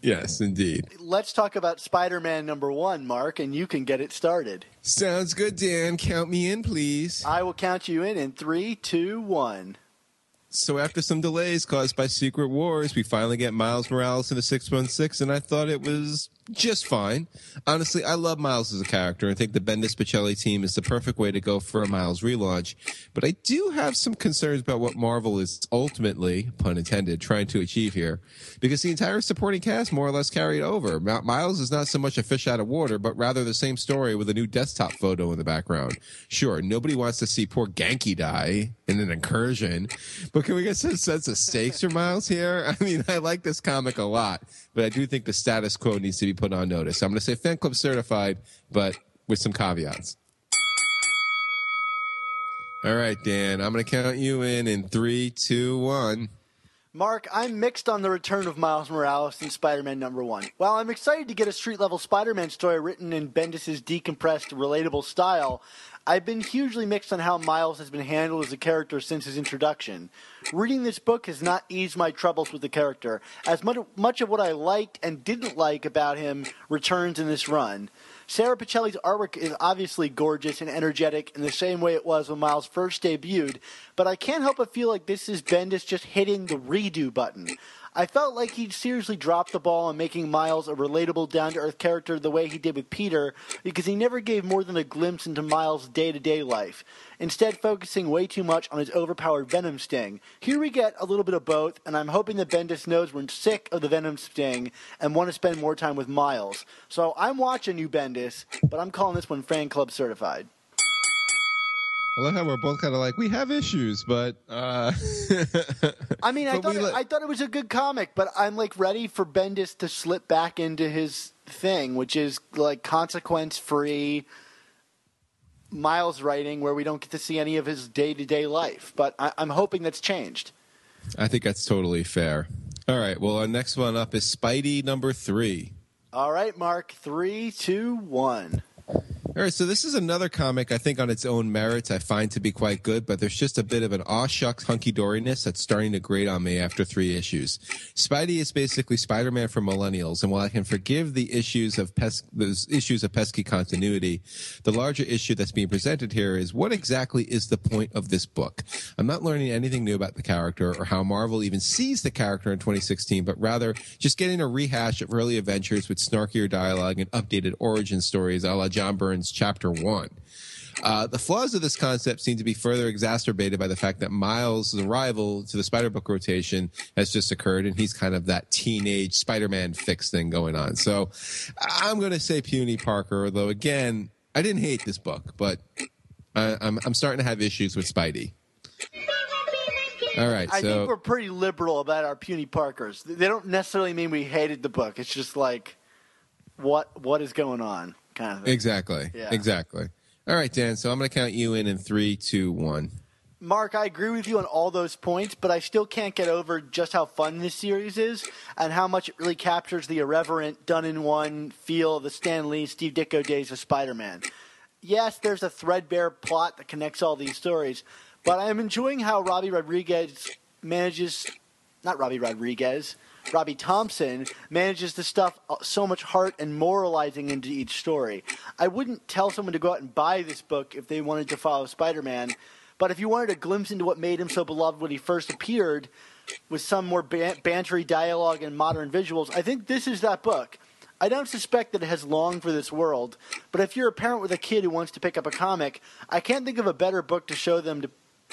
Yes, indeed. Let's talk about Spider-Man number 1, Mark, and you can get it started. Sounds good, Dan. Count me in, please. I will count you in in three, two, one. So after some delays caused by Secret Wars, we finally get Miles Morales into 616, and I thought it was just fine. Honestly, I love Miles as a character and think the Bendis Pichelli team is the perfect way to go for a Miles relaunch. But I do have some concerns about what Marvel is ultimately, pun intended, trying to achieve here. Because the entire supporting cast more or less carried over. Miles is not so much a fish out of water, but rather the same story with a new desktop photo in the background. Sure, nobody wants to see poor Ganke die in an incursion, but can we get some sense of stakes for Miles here? I mean, I like this comic a lot, but I do think the status quo needs to be put on notice. I'm going to say fan club certified, but with some caveats. All right, Dan, I'm going to count you in in three, two, one. Mark, I'm mixed on the return of Miles Morales in Spider-Man number one. While I'm excited to get a street-level Spider-Man story written in Bendis' decompressed, relatable style, I've been hugely mixed on how Miles has been handled as a character since his introduction. Reading this book has not eased my troubles with the character, as much, much of what I liked and didn't like about him returns in this run. Sara Pichelli's artwork is obviously gorgeous and energetic in the same way it was when Miles first debuted, but I can't help but feel like this is Bendis just hitting the redo button. I felt like he seriously dropped the ball on making Miles a relatable, down to earth character the way he did with Peter, because he never gave more than a glimpse into Miles' day to day life, instead, focusing way too much on his overpowered Venom sting. Here we get a little bit of both, and I'm hoping that Bendis knows we're sick of the Venom sting and want to spend more time with Miles. So I'm watching you, Bendis, but I'm calling this one fan club certified. I love how we're both kind of like, we have issues, but, uh, I mean, I thought, it, let- I thought it was a good comic, but I'm like ready for Bendis to slip back into his thing, which is like consequence free Miles writing, where we don't get to see any of his day to day life. But I, I'm hoping that's changed. I think that's totally fair. All right. Well, our next one up is Spidey number three. All right, Mark, three, two, one. All right, so this is another comic I think on its own merits I find to be quite good, but there's just a bit of an aw shucks hunky doriness that's starting to grate on me after three issues. Spidey is basically Spider-Man for millennials, and while I can forgive the issues of pes- those issues of pesky continuity, the larger issue that's being presented here is what exactly is the point of this book? I'm not learning anything new about the character or how Marvel even sees the character in 2016, but rather just getting a rehash of early adventures with snarkier dialogue and updated origin stories a la John Byrne's chapter one. Uh, the flaws of this concept seem to be further exacerbated by the fact that Miles' arrival to the Spider Book rotation has just occurred, and he's kind of that teenage Spider-Man fix thing going on. So I'm going to say puny Parker, although again, I didn't hate this book, but I, I'm I'm starting to have issues with Spidey. All right, I so think we're pretty liberal about our puny Parkers. They don't necessarily mean we hated the book. It's just like, what what is going on, kind of. Thing. exactly, Yeah. exactly. All right, Dan. So I'm going to count you in in three, two, one. Mark, I agree with you on all those points, but I still can't get over just how fun this series is and how much it really captures the irreverent, done in one feel of the Stan Lee, Steve Ditko days of Spider Man. Yes, there's a threadbare plot that connects all these stories, but I'm enjoying how Robbie Rodriguez manages, not Robbie Rodriguez, Robbie Thompson manages to stuff uh, so much heart and moralizing into each story. I wouldn't tell someone to go out and buy this book if they wanted to follow Spider Man. But if you wanted a glimpse into what made him so beloved when he first appeared, with some more ban- bantery dialogue and modern visuals, I think this is that book. I don't suspect that it has long for this world, but if you're a parent with a kid who wants to pick up a comic, I can't think of a better book to show them to,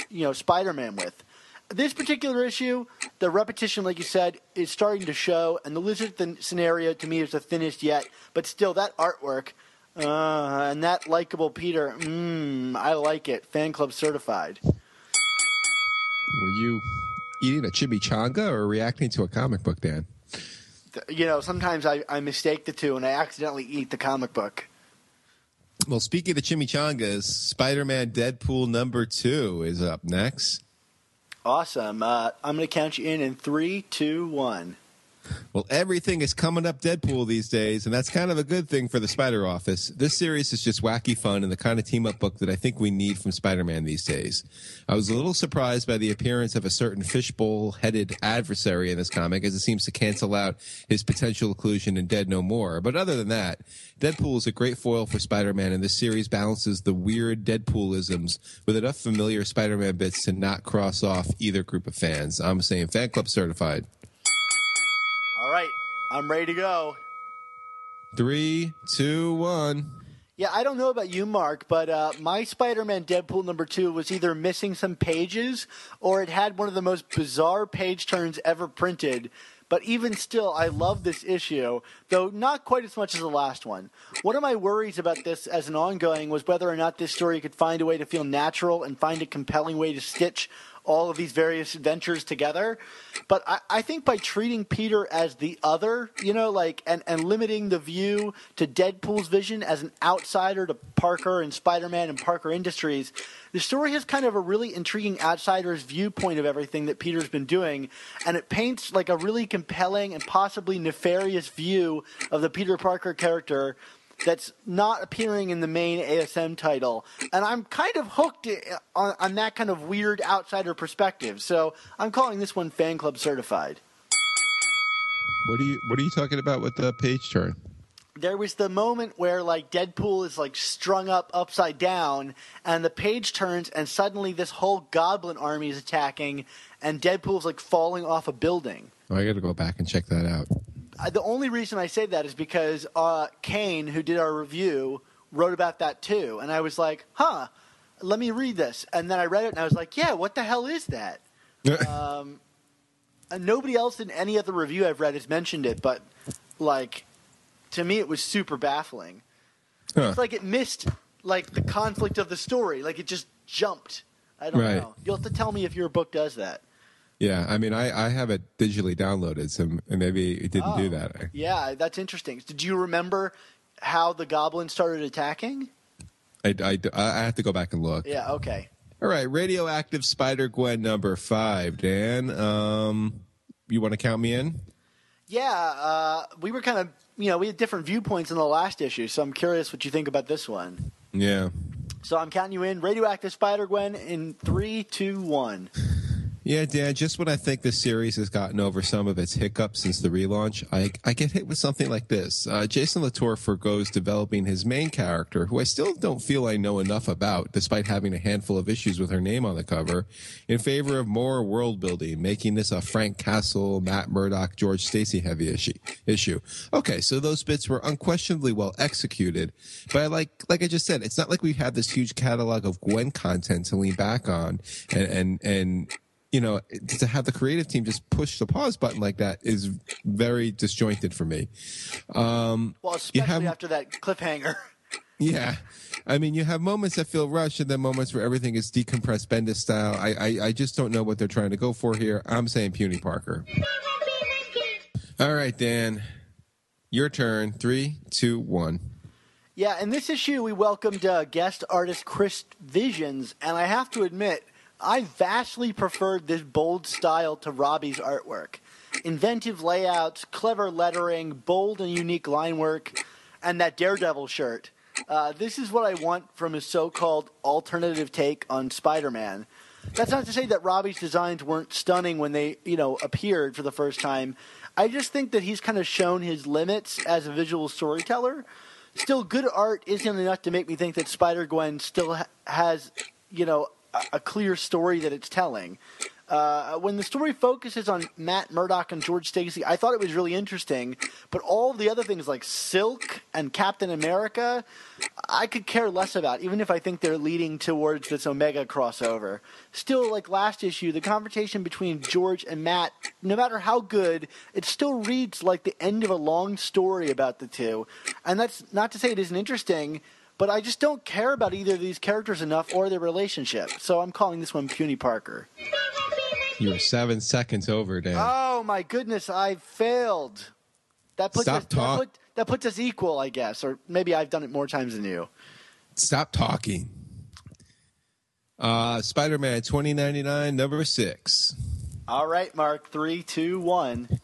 you know, Spider-Man with. This particular issue, the repetition, like you said, is starting to show, and the lizard thin- scenario to me is the thinnest yet. But still, that artwork uh, and that likable Peter, mmm, I like it. Fan club certified. Were you eating a chimichanga or reacting to a comic book, Dan? You know, sometimes I, I mistake the two and I accidentally eat the comic book. Well, speaking of the chimichangas, Spider-Man Deadpool number two is up next. Awesome. Uh, I'm going to count you in in three, two, one. Well, everything is coming up Deadpool these days, and that's kind of a good thing for the Spider Office. This series is just wacky fun and the kind of team up book that I think we need from Spider Man these days. I was a little surprised by the appearance of a certain fishbowl headed adversary in this comic, as it seems to cancel out his potential inclusion in Dead No More. But other than that, Deadpool is a great foil for Spider Man, and this series balances the weird Deadpoolisms with enough familiar Spider Man bits to not cross off either group of fans. I'm saying fan club certified. I'm ready to go. Three, two, one. Yeah, I don't know about you, Mark, but uh, my Spider-Man Deadpool number two was either missing some pages or it had one of the most bizarre page turns ever printed. But even still, I love this issue, though not quite as much as the last one. One of my worries about this as an ongoing was whether or not this story could find a way to feel natural and find a compelling way to stitch all of these various adventures together. But I, I think by treating Peter as the other, you know, like and, and limiting the view to Deadpool's vision as an outsider to Parker and Spider Man and Parker Industries, the story has kind of a really intriguing outsider's viewpoint of everything that Peter's been doing, and it paints like a really compelling and possibly nefarious view of the Peter Parker character that's not appearing in the main ASM title. And I'm kind of hooked on, on that kind of weird outsider perspective. So I'm calling this one fan club certified. What are you What are you talking about with the page turn? There was the moment where like Deadpool is like strung up upside down and the page turns and suddenly this whole goblin army is attacking and Deadpool's like falling off a building. Oh, I got to go back and check that out. Uh, the only reason I say that is because uh, Kane, who did our review, wrote about that too, and I was like, "Huh, let me read this." And then I read it, and I was like, "Yeah, what the hell is that?" um, and nobody else in any other review I've read has mentioned it, but like, to me, it was super baffling. Huh. It's like it missed like the conflict of the story, like it just jumped. I don't Right. know. You'll have to tell me if your book does that. Yeah, I mean, I, I have it digitally downloaded, so maybe it didn't do Oh. that. Yeah, that's interesting. Did you remember how the goblin started attacking? I, I, I have to go back and look. Yeah, okay. All right, radioactive Spider Gwen number five. Dan, um, you want to count me in? Yeah, uh, we were kind of, you know, we had different viewpoints in the last issue, so I'm curious what you think about this one. Yeah. So I'm counting you in. Radioactive Spider Gwen in three, two, one. Yeah, Dan, just when I think the series has gotten over some of its hiccups since the relaunch, I, I get hit with something like this. Uh, Jason Latour forgoes developing his main character, who I still don't feel I know enough about, despite having a handful of issues with her name on the cover, in favor of more world building, making this a Frank Castle, Matt Murdock, George Stacy heavy issue. issue. Okay, so those bits were unquestionably well executed, but I like, like I just said, it's not like we have this huge catalog of Gwen content to lean back on and, and, and, you know, to have the creative team just push the pause button like that is very disjointed for me. Um, Well, especially have, after that cliffhanger. yeah. I mean, you have moments that feel rushed and then moments where everything is decompressed Bendis style. I, I, I just don't know what they're trying to go for here. I'm saying Puny Parker. All right, Dan. Your turn. Three, two, one. Yeah, in this issue, we welcomed uh, guest artist Chris Visions, and I have to admit, I vastly preferred this bold style to Robbie's artwork. Inventive layouts, clever lettering, bold and unique line work, and that Daredevil shirt. Uh, this is what I want from his so called alternative take on Spider Man. That's not to say that Robbie's designs weren't stunning when they, you know, appeared for the first time. I just think that he's kind of shown his limits as a visual storyteller. Still, good art isn't enough to make me think that Spider Gwen still ha- has, you know, a, clear story that it's telling. Uh, when the story focuses on Matt Murdock and George Stacy, I thought it was really interesting. But all the other things like Silk and Captain America, I could care less about, even if I think they're leading towards this Omega crossover. Still, like last issue, the conversation between George and Matt, no matter how good, it still reads like the end of a long story about the two. And that's not to say it isn't interesting, but I just don't care about either of these characters enough or their relationship. So I'm calling this one Puny Parker. You were seven seconds over, Dan. Oh my goodness, I failed. That puts Stop us that, put, that puts us equal, I guess, or maybe I've done it more times than you. Stop talking. Uh, Spider Man 2099, number six. All right, Mark, three, two, one.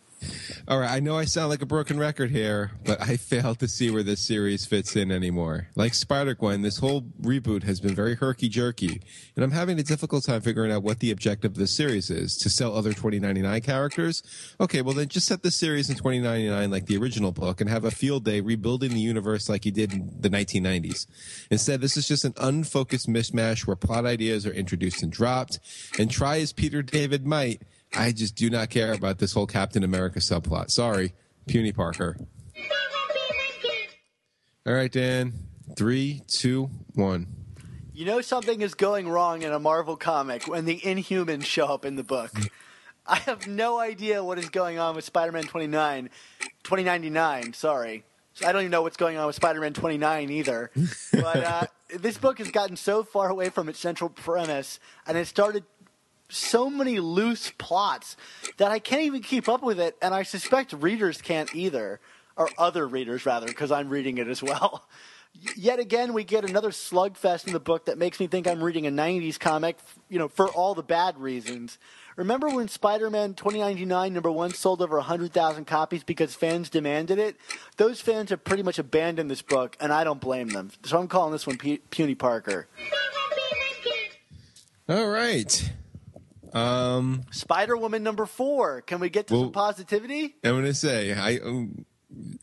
All right, I know I sound like a broken record here, but I fail to see where this series fits in anymore. Like Spider Gwen, this whole reboot has been very herky jerky, and I'm having a difficult time figuring out what the objective of this series is. To sell other 2099 characters? Okay, well then just set the series in 2099 like the original book and have a field day rebuilding the universe like you did in the 1990s. Instead, this is just an unfocused mishmash where plot ideas are introduced and dropped, and try as Peter David might, I just do not care about this whole Captain America subplot. Sorry, Puny Parker. All right, Dan. Three, two, one. You know something is going wrong in a Marvel comic when the Inhumans show up in the book. I have no idea what is going on with Spider-Man 29, 2099, sorry. So I don't even know what's going on with Spider-Man 29 either. But uh, this book has gotten so far away from its central premise, and it started so many loose plots that I can't even keep up with it, and I suspect readers can't either, or other readers rather, because I'm reading it as well. Yet again, we get another slugfest in the book that makes me think I'm reading a '90s comic, you know, for all the bad reasons. Remember when Spider-Man 2099 number one sold over 100,000 copies because fans demanded it? Those fans have pretty much abandoned this book, and I don't blame them. So I'm calling this one P- Puny Parker. All right. Um, Spider Woman number four. Can we get to Well- some positivity? I'm to say, I um,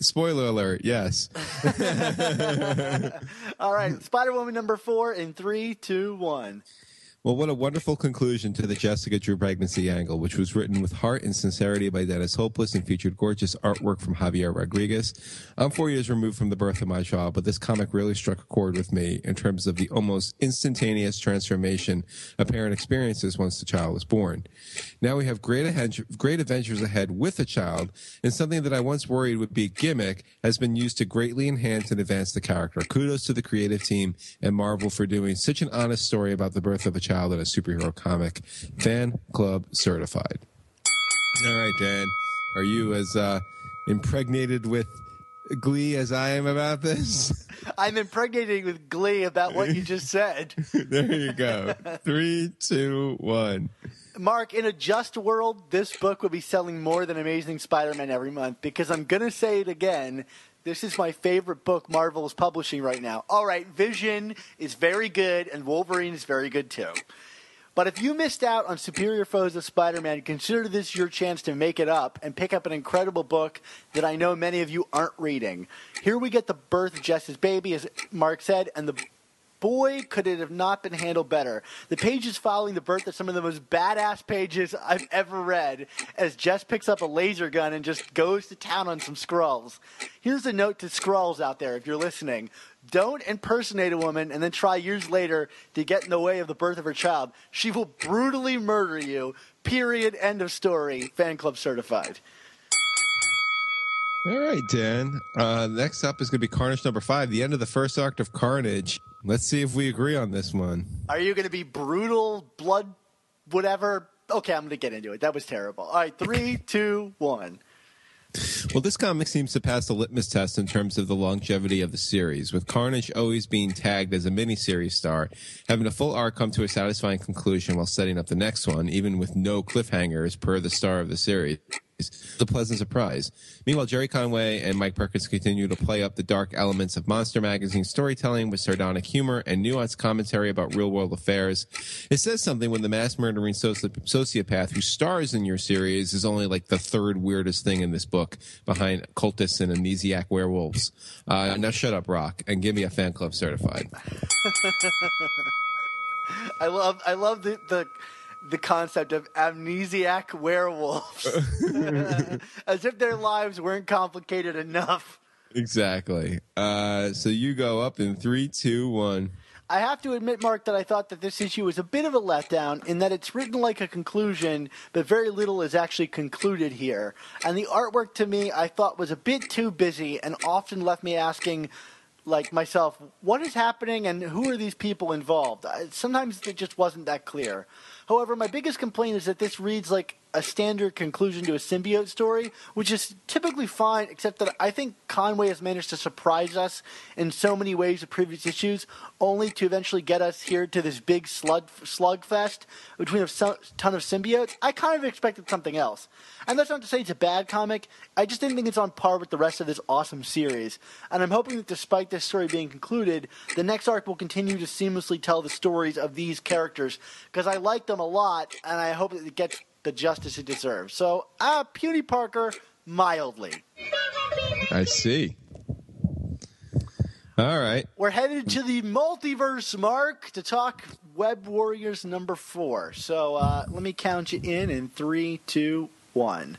spoiler alert. Yes. All right, Spider Woman number four in three, two, one. Well, what a wonderful conclusion to the Jessica Drew pregnancy angle, which was written with heart and sincerity by Dennis Hopeless and featured gorgeous artwork from Javier Rodriguez. I'm four years removed from the birth of my child, but this comic really struck a chord with me in terms of the almost instantaneous transformation a parent experiences once the child is born. Now we have great, great adventures ahead with a child, and something that I once worried would be a gimmick has been used to greatly enhance and advance the character. Kudos to the creative team and Marvel for doing such an honest story about the birth of a child in a superhero comic. Fan club certified. All right, Dan. Are you as uh, impregnated with glee as I am about this? I'm impregnating with glee about what you just said. there you go. Three, two, one. Mark, in a just world, this book would be selling more than Amazing Spider-Man every month because I'm gonna say it again. This is my favorite book Marvel is publishing right now. All right, Vision is very good, and Wolverine is very good too. But if you missed out on Superior Foes of Spider Man, consider this your chance to make it up and pick up an incredible book that I know many of you aren't reading. Here we get the birth of Jess's baby, as Mark said, and the boy could it have not been handled better. The pages following the birth are some of the most badass pages I've ever read, as Jess picks up a laser gun and just goes to town on some Skrulls. Here's a note to Skrulls out there if you're listening. Don't impersonate a woman and then try years later to get in the way of the birth of her child. She will brutally murder you. Period. End of story. Fan club certified. All right, Dan. Uh, next up is going to be Carnage number five, the end of the first act of Carnage. Let's see if we agree on this one. Are you going to be brutal, blood, whatever? Okay, I'm going to get into it. That was terrible. All right, three, two, one. Well, this comic seems to pass the litmus test in terms of the longevity of the series, with Carnage always being tagged as a miniseries star, having a full arc come to a satisfying conclusion while setting up the next one, even with no cliffhangers per the star of the series. The pleasant surprise. Meanwhile, Gerry Conway and Mike Perkins continue to play up the dark elements of Monster Magazine storytelling with sardonic humor and nuanced commentary about real world affairs. It says something when the mass murdering soci- sociopath who stars in your series is only like the third weirdest thing in this book behind cultists and amnesiac werewolves. Uh, now shut up, Rock, and give me a fan club certified. I love, I love the the, the concept of amnesiac werewolves, as if their lives weren't complicated enough. Exactly. Uh, so you go up in three, two, one. I have to admit, Mark, that I thought that this issue was a bit of a letdown in that it's written like a conclusion, but very little is actually concluded here. And the artwork to me, I thought was a bit too busy and often left me asking, like myself, what is happening and who are these people involved? Sometimes it just wasn't that clear. However, my biggest complaint is that this reads like a standard conclusion to a symbiote story, which is typically fine, except that I think Conway has managed to surprise us in so many ways of previous issues, only to eventually get us here to this big slug slugfest between a ton of symbiotes. I kind of expected something else. And that's not to say it's a bad comic. I just didn't think it's on par with the rest of this awesome series. And I'm hoping that despite this story being concluded, the next arc will continue to seamlessly tell the stories of these characters because I like them a lot, and I hope that it gets the justice it deserves. So, uh, Puny Parker, mildly. I see. All right. We're headed to the multiverse, Mark, to talk Web Warriors number four. So uh, let me count you in in three, two, one.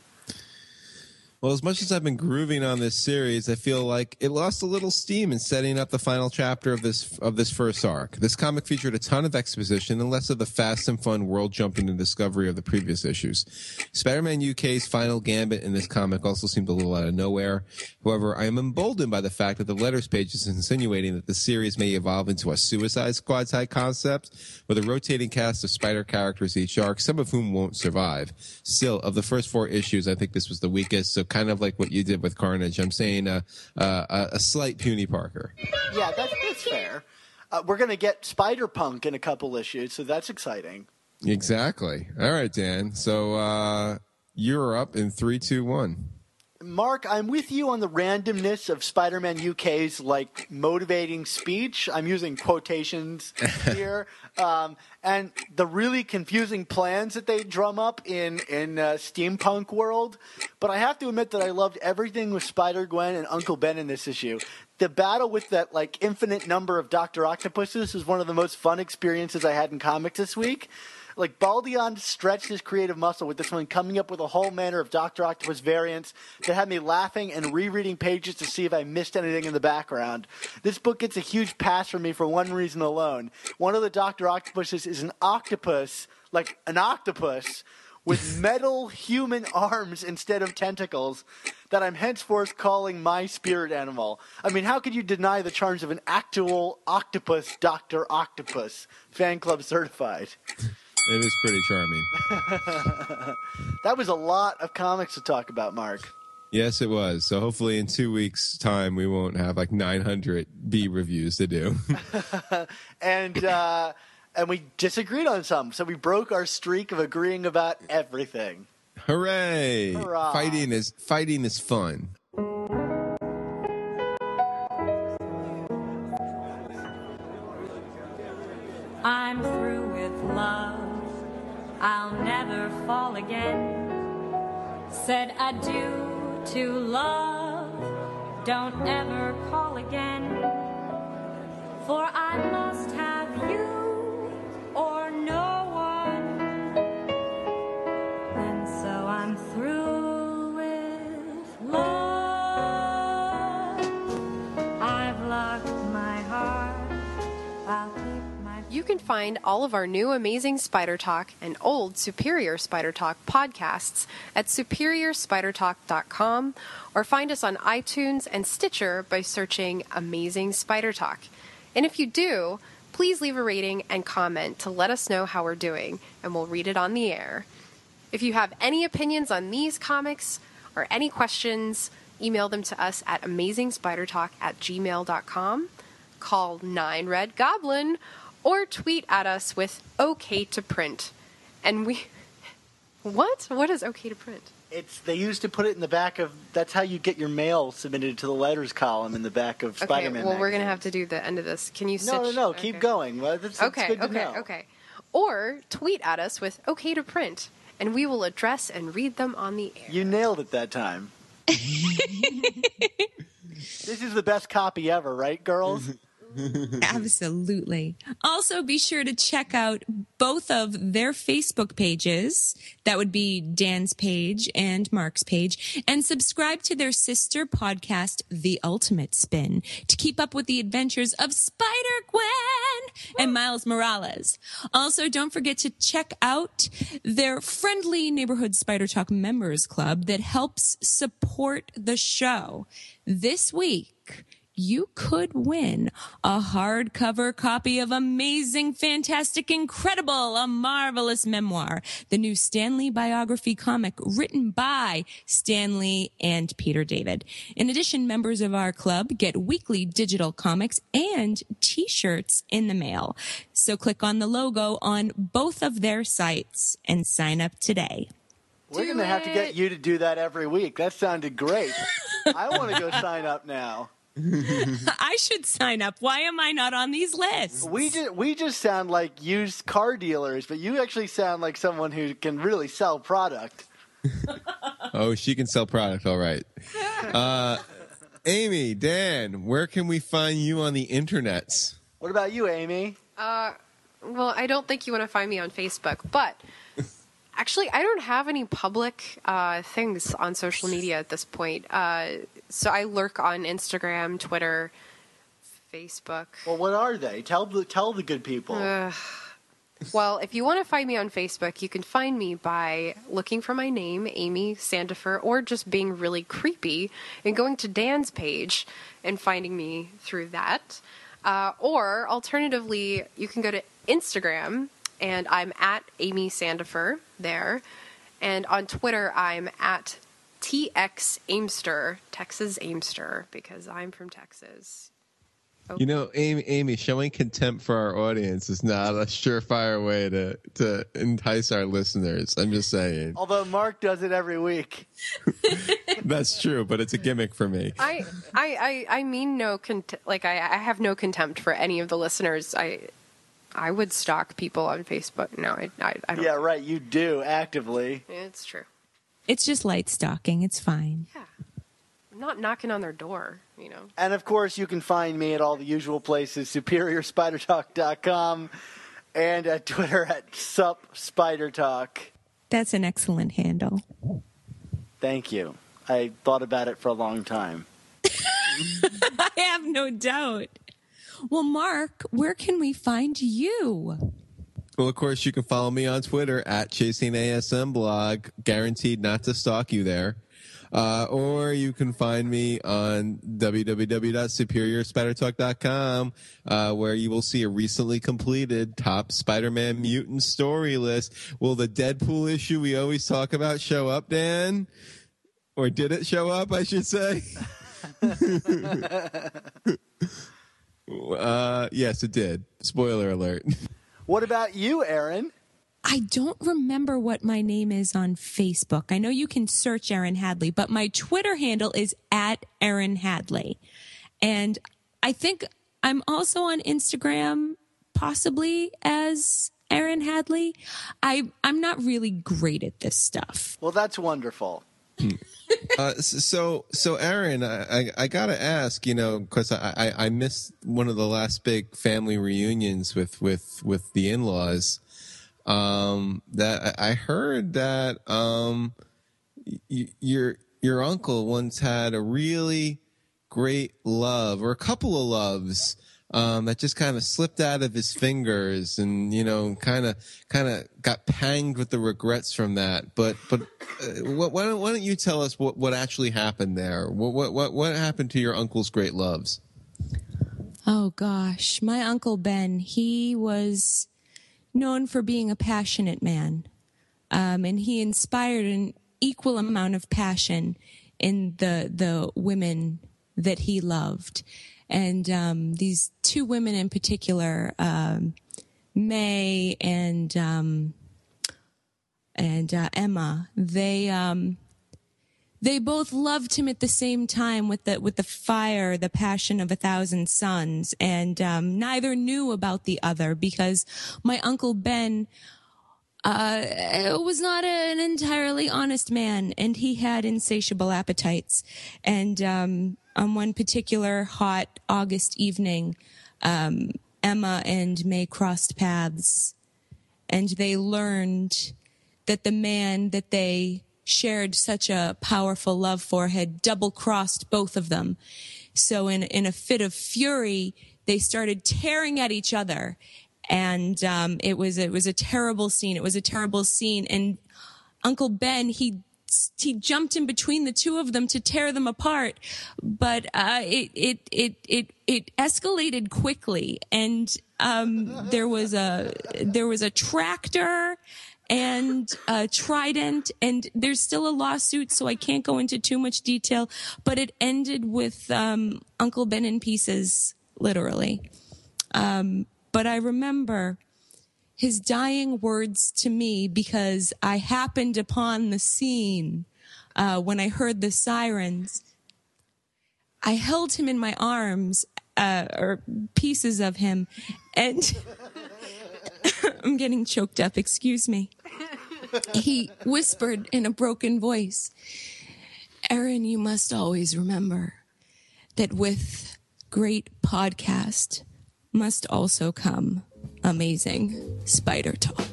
Well, as much as I've been grooving on this series, I feel like it lost a little steam in setting up the final chapter of this of this first arc. This comic featured a ton of exposition and less of the fast and fun world jumping and discovery of the previous issues. Spider-Man UK's final gambit in this comic also seemed a little out of nowhere. However, I am emboldened by the fact that the letters page is insinuating that the series may evolve into a Suicide Squad type concept with a rotating cast of Spider characters each arc, some of whom won't survive. Still, of the first four issues, I think this was the weakest. So kind of like what you did with Carnage, I'm saying uh, uh, a, a slight puny Parker. Yeah, that's, that's fair. Uh, we're going to get Spider Punk in a couple issues, so that's exciting. Exactly. All right, Dan. So uh, you're up in three, two, one. Mark, I'm with you on the randomness of Spider-Man UK's like motivating speech. I'm using quotations here, um, and the really confusing plans that they drum up in in uh, steampunk world. But I have to admit that I loved everything with Spider Gwen and Uncle Ben in this issue. The battle with that like infinite number of Doctor Octopuses is one of the most fun experiences I had in comics this week. Like Baldeón stretched his creative muscle with this one, coming up with a whole manner of Doctor Octopus variants that had me laughing and rereading pages to see if I missed anything in the background. This book gets a huge pass from me for one reason alone. One of the Doctor Octopuses is an octopus, like an octopus, with metal human arms instead of tentacles that I'm henceforth calling my spirit animal. I mean, how could you deny the charms of an actual octopus, Dr. Octopus? Fan club certified. It is pretty charming. That was a lot of comics to talk about, Mark. Yes, it was. So hopefully in two weeks' time, we won't have like 900 B reviews to do. And uh, and we disagreed on some. So we broke our streak of agreeing about everything. Hooray! Hurrah. Fighting is fighting is fun. Said adieu to love. Don't ever call again. For I must have can find all of our new Amazing Spider Talk and old Superior Spider Talk podcasts at superiorspidertalk.com or find us on iTunes and Stitcher by searching Amazing Spider Talk. And if you do, please leave a rating and comment to let us know how we're doing, and we'll read it on the air. If you have any opinions on these comics or any questions, email them to us at amazingspidertalk at gmail.com, call 9 Red Goblin, or tweet at us with OK to print. And we. What? What is OK to print? It's they used to put it in the back of. That's how you get your mail submitted to the letters column in the back of Okay, Spider-Man. well, we're going to have to do the end of this. Can you No, no, stitch- no. okay. Keep going. Well, that's, that's Okay, good to okay, know. okay. Or tweet at us with OK to print, and we will address and read them on the air. You nailed it that time. this is the best copy ever, right, girls? Absolutely. Also, be sure to check out both of their Facebook pages. That would be Dan's page and Mark's page, and subscribe to their sister podcast, The Ultimate Spin, to keep up with the adventures of Spider Gwen and Miles Morales. Also, don't forget to check out their friendly neighborhood Spider Talk members club that helps support the show. This week, you could win a hardcover copy of Amazing, Fantastic, Incredible, a marvelous memoir, the new Stan Lee biography comic written by Stan Lee and Peter David. In addition, members of our club get weekly digital comics and t-shirts in the mail. So click on the logo on both of their sites and sign up today. We're going to have to get you to do that every week. That sounded great. I want to go sign up now. I should sign up. Why am I not on these lists? We just we just sound like used car dealers, but you actually sound like someone who can really sell product. Oh, she can sell product, all right. Uh, Amy, Dan, where can we find you on the internets? What about you, Amy? Well, I don't think you want to find me on Facebook, but actually, I don't have any public uh, things on social media at this point. So I lurk on Instagram, Twitter, Facebook. Well, what are they? Tell the tell the good people. Well, if you want to find me on Facebook, you can find me by looking for my name, Amy Sandifer, or just being really creepy and going to Dan's page and finding me through that. Uh, or alternatively, you can go to Instagram and I'm at Amy Sandifer there. And on Twitter, I'm at TX Aimster, Texas Aimster, because I'm from Texas. You know, Amy, Amy, showing contempt for our audience is not a surefire way to, to entice our listeners. I'm just saying. Although Mark does it every week. That's true, but it's a gimmick for me. I, I, I, I mean no cont- like I, I have no contempt for any of the listeners. I, I would stalk people on Facebook. No, I, I, I don't. Yeah, right. You do actively. It's true. It's just light stalking. It's fine. Yeah, I'm not knocking on their door. You know. And of course, you can find me at all the usual places: superiorspidertalk.com and at Twitter at supspidertalk. That's an excellent handle. Thank you. I thought about it for a long time. I have no doubt. Well, Mark, where can we find you? Well, of course, you can follow me on Twitter at Chasing ASM blog, guaranteed not to stalk you there. Uh, or you can find me on www.superiorspidertalk.com, uh, where you will see a recently completed top Spider-Man mutant story list. Will the Deadpool issue we always talk about show up, Dan? Or did it show up, I should say? uh, yes, it did. Spoiler alert. What about you, Erin? I don't remember what my name is on Facebook. I know you can search Erin Hadley, but my Twitter handle is at Erin Hadley. And I think I'm also on Instagram, possibly as Erin Hadley. I, I'm not really great at this stuff. Well, that's wonderful. Hmm. Uh, so, so Erin, I, I, I gotta ask, you know, because I, I, missed one of the last big family reunions with, with, with the in-laws. Um, that I I heard that, um, y- your, your uncle once had a really great love or a couple of loves. Um, that just kind of slipped out of his fingers and, you know, kind of, kind of got panged with the regrets from that. But, but, uh, why don't, why don't you tell us what, what actually happened there? What, what, what, what happened to your uncle's great loves? Oh gosh, my uncle Ben, he was known for being a passionate man. Um, and he inspired an equal amount of passion in the, the women that he loved. And, um, these two women in particular, um, May and, um, and, uh, Emma, they, um, they both loved him at the same time with the with the fire, the passion of a thousand suns, and um, neither knew about the other because my uncle Ben uh, was not an entirely honest man, and he had insatiable appetites. And um, on one particular hot August evening, um, Emma and May crossed paths, and they learned that the man that they shared such a powerful love for had double crossed both of them. So in, in a fit of fury, they started tearing at each other. And, um, it was, it was a terrible scene. It was a terrible scene. And Uncle Ben, he, he jumped in between the two of them to tear them apart. But, uh, it, it, it, it, it escalated quickly. And, um, there was a, there was a tractor and uh, Trident, and there's still a lawsuit, so I can't go into too much detail. But it ended with um, Uncle Ben in pieces, literally. Um, but I remember his dying words to me because I happened upon the scene uh, when I heard the sirens. I held him in my arms, uh, or pieces of him, and I'm getting choked up. Excuse me he whispered in a broken voice, Erin, you must always remember that with great podcast must also come amazing spider talk.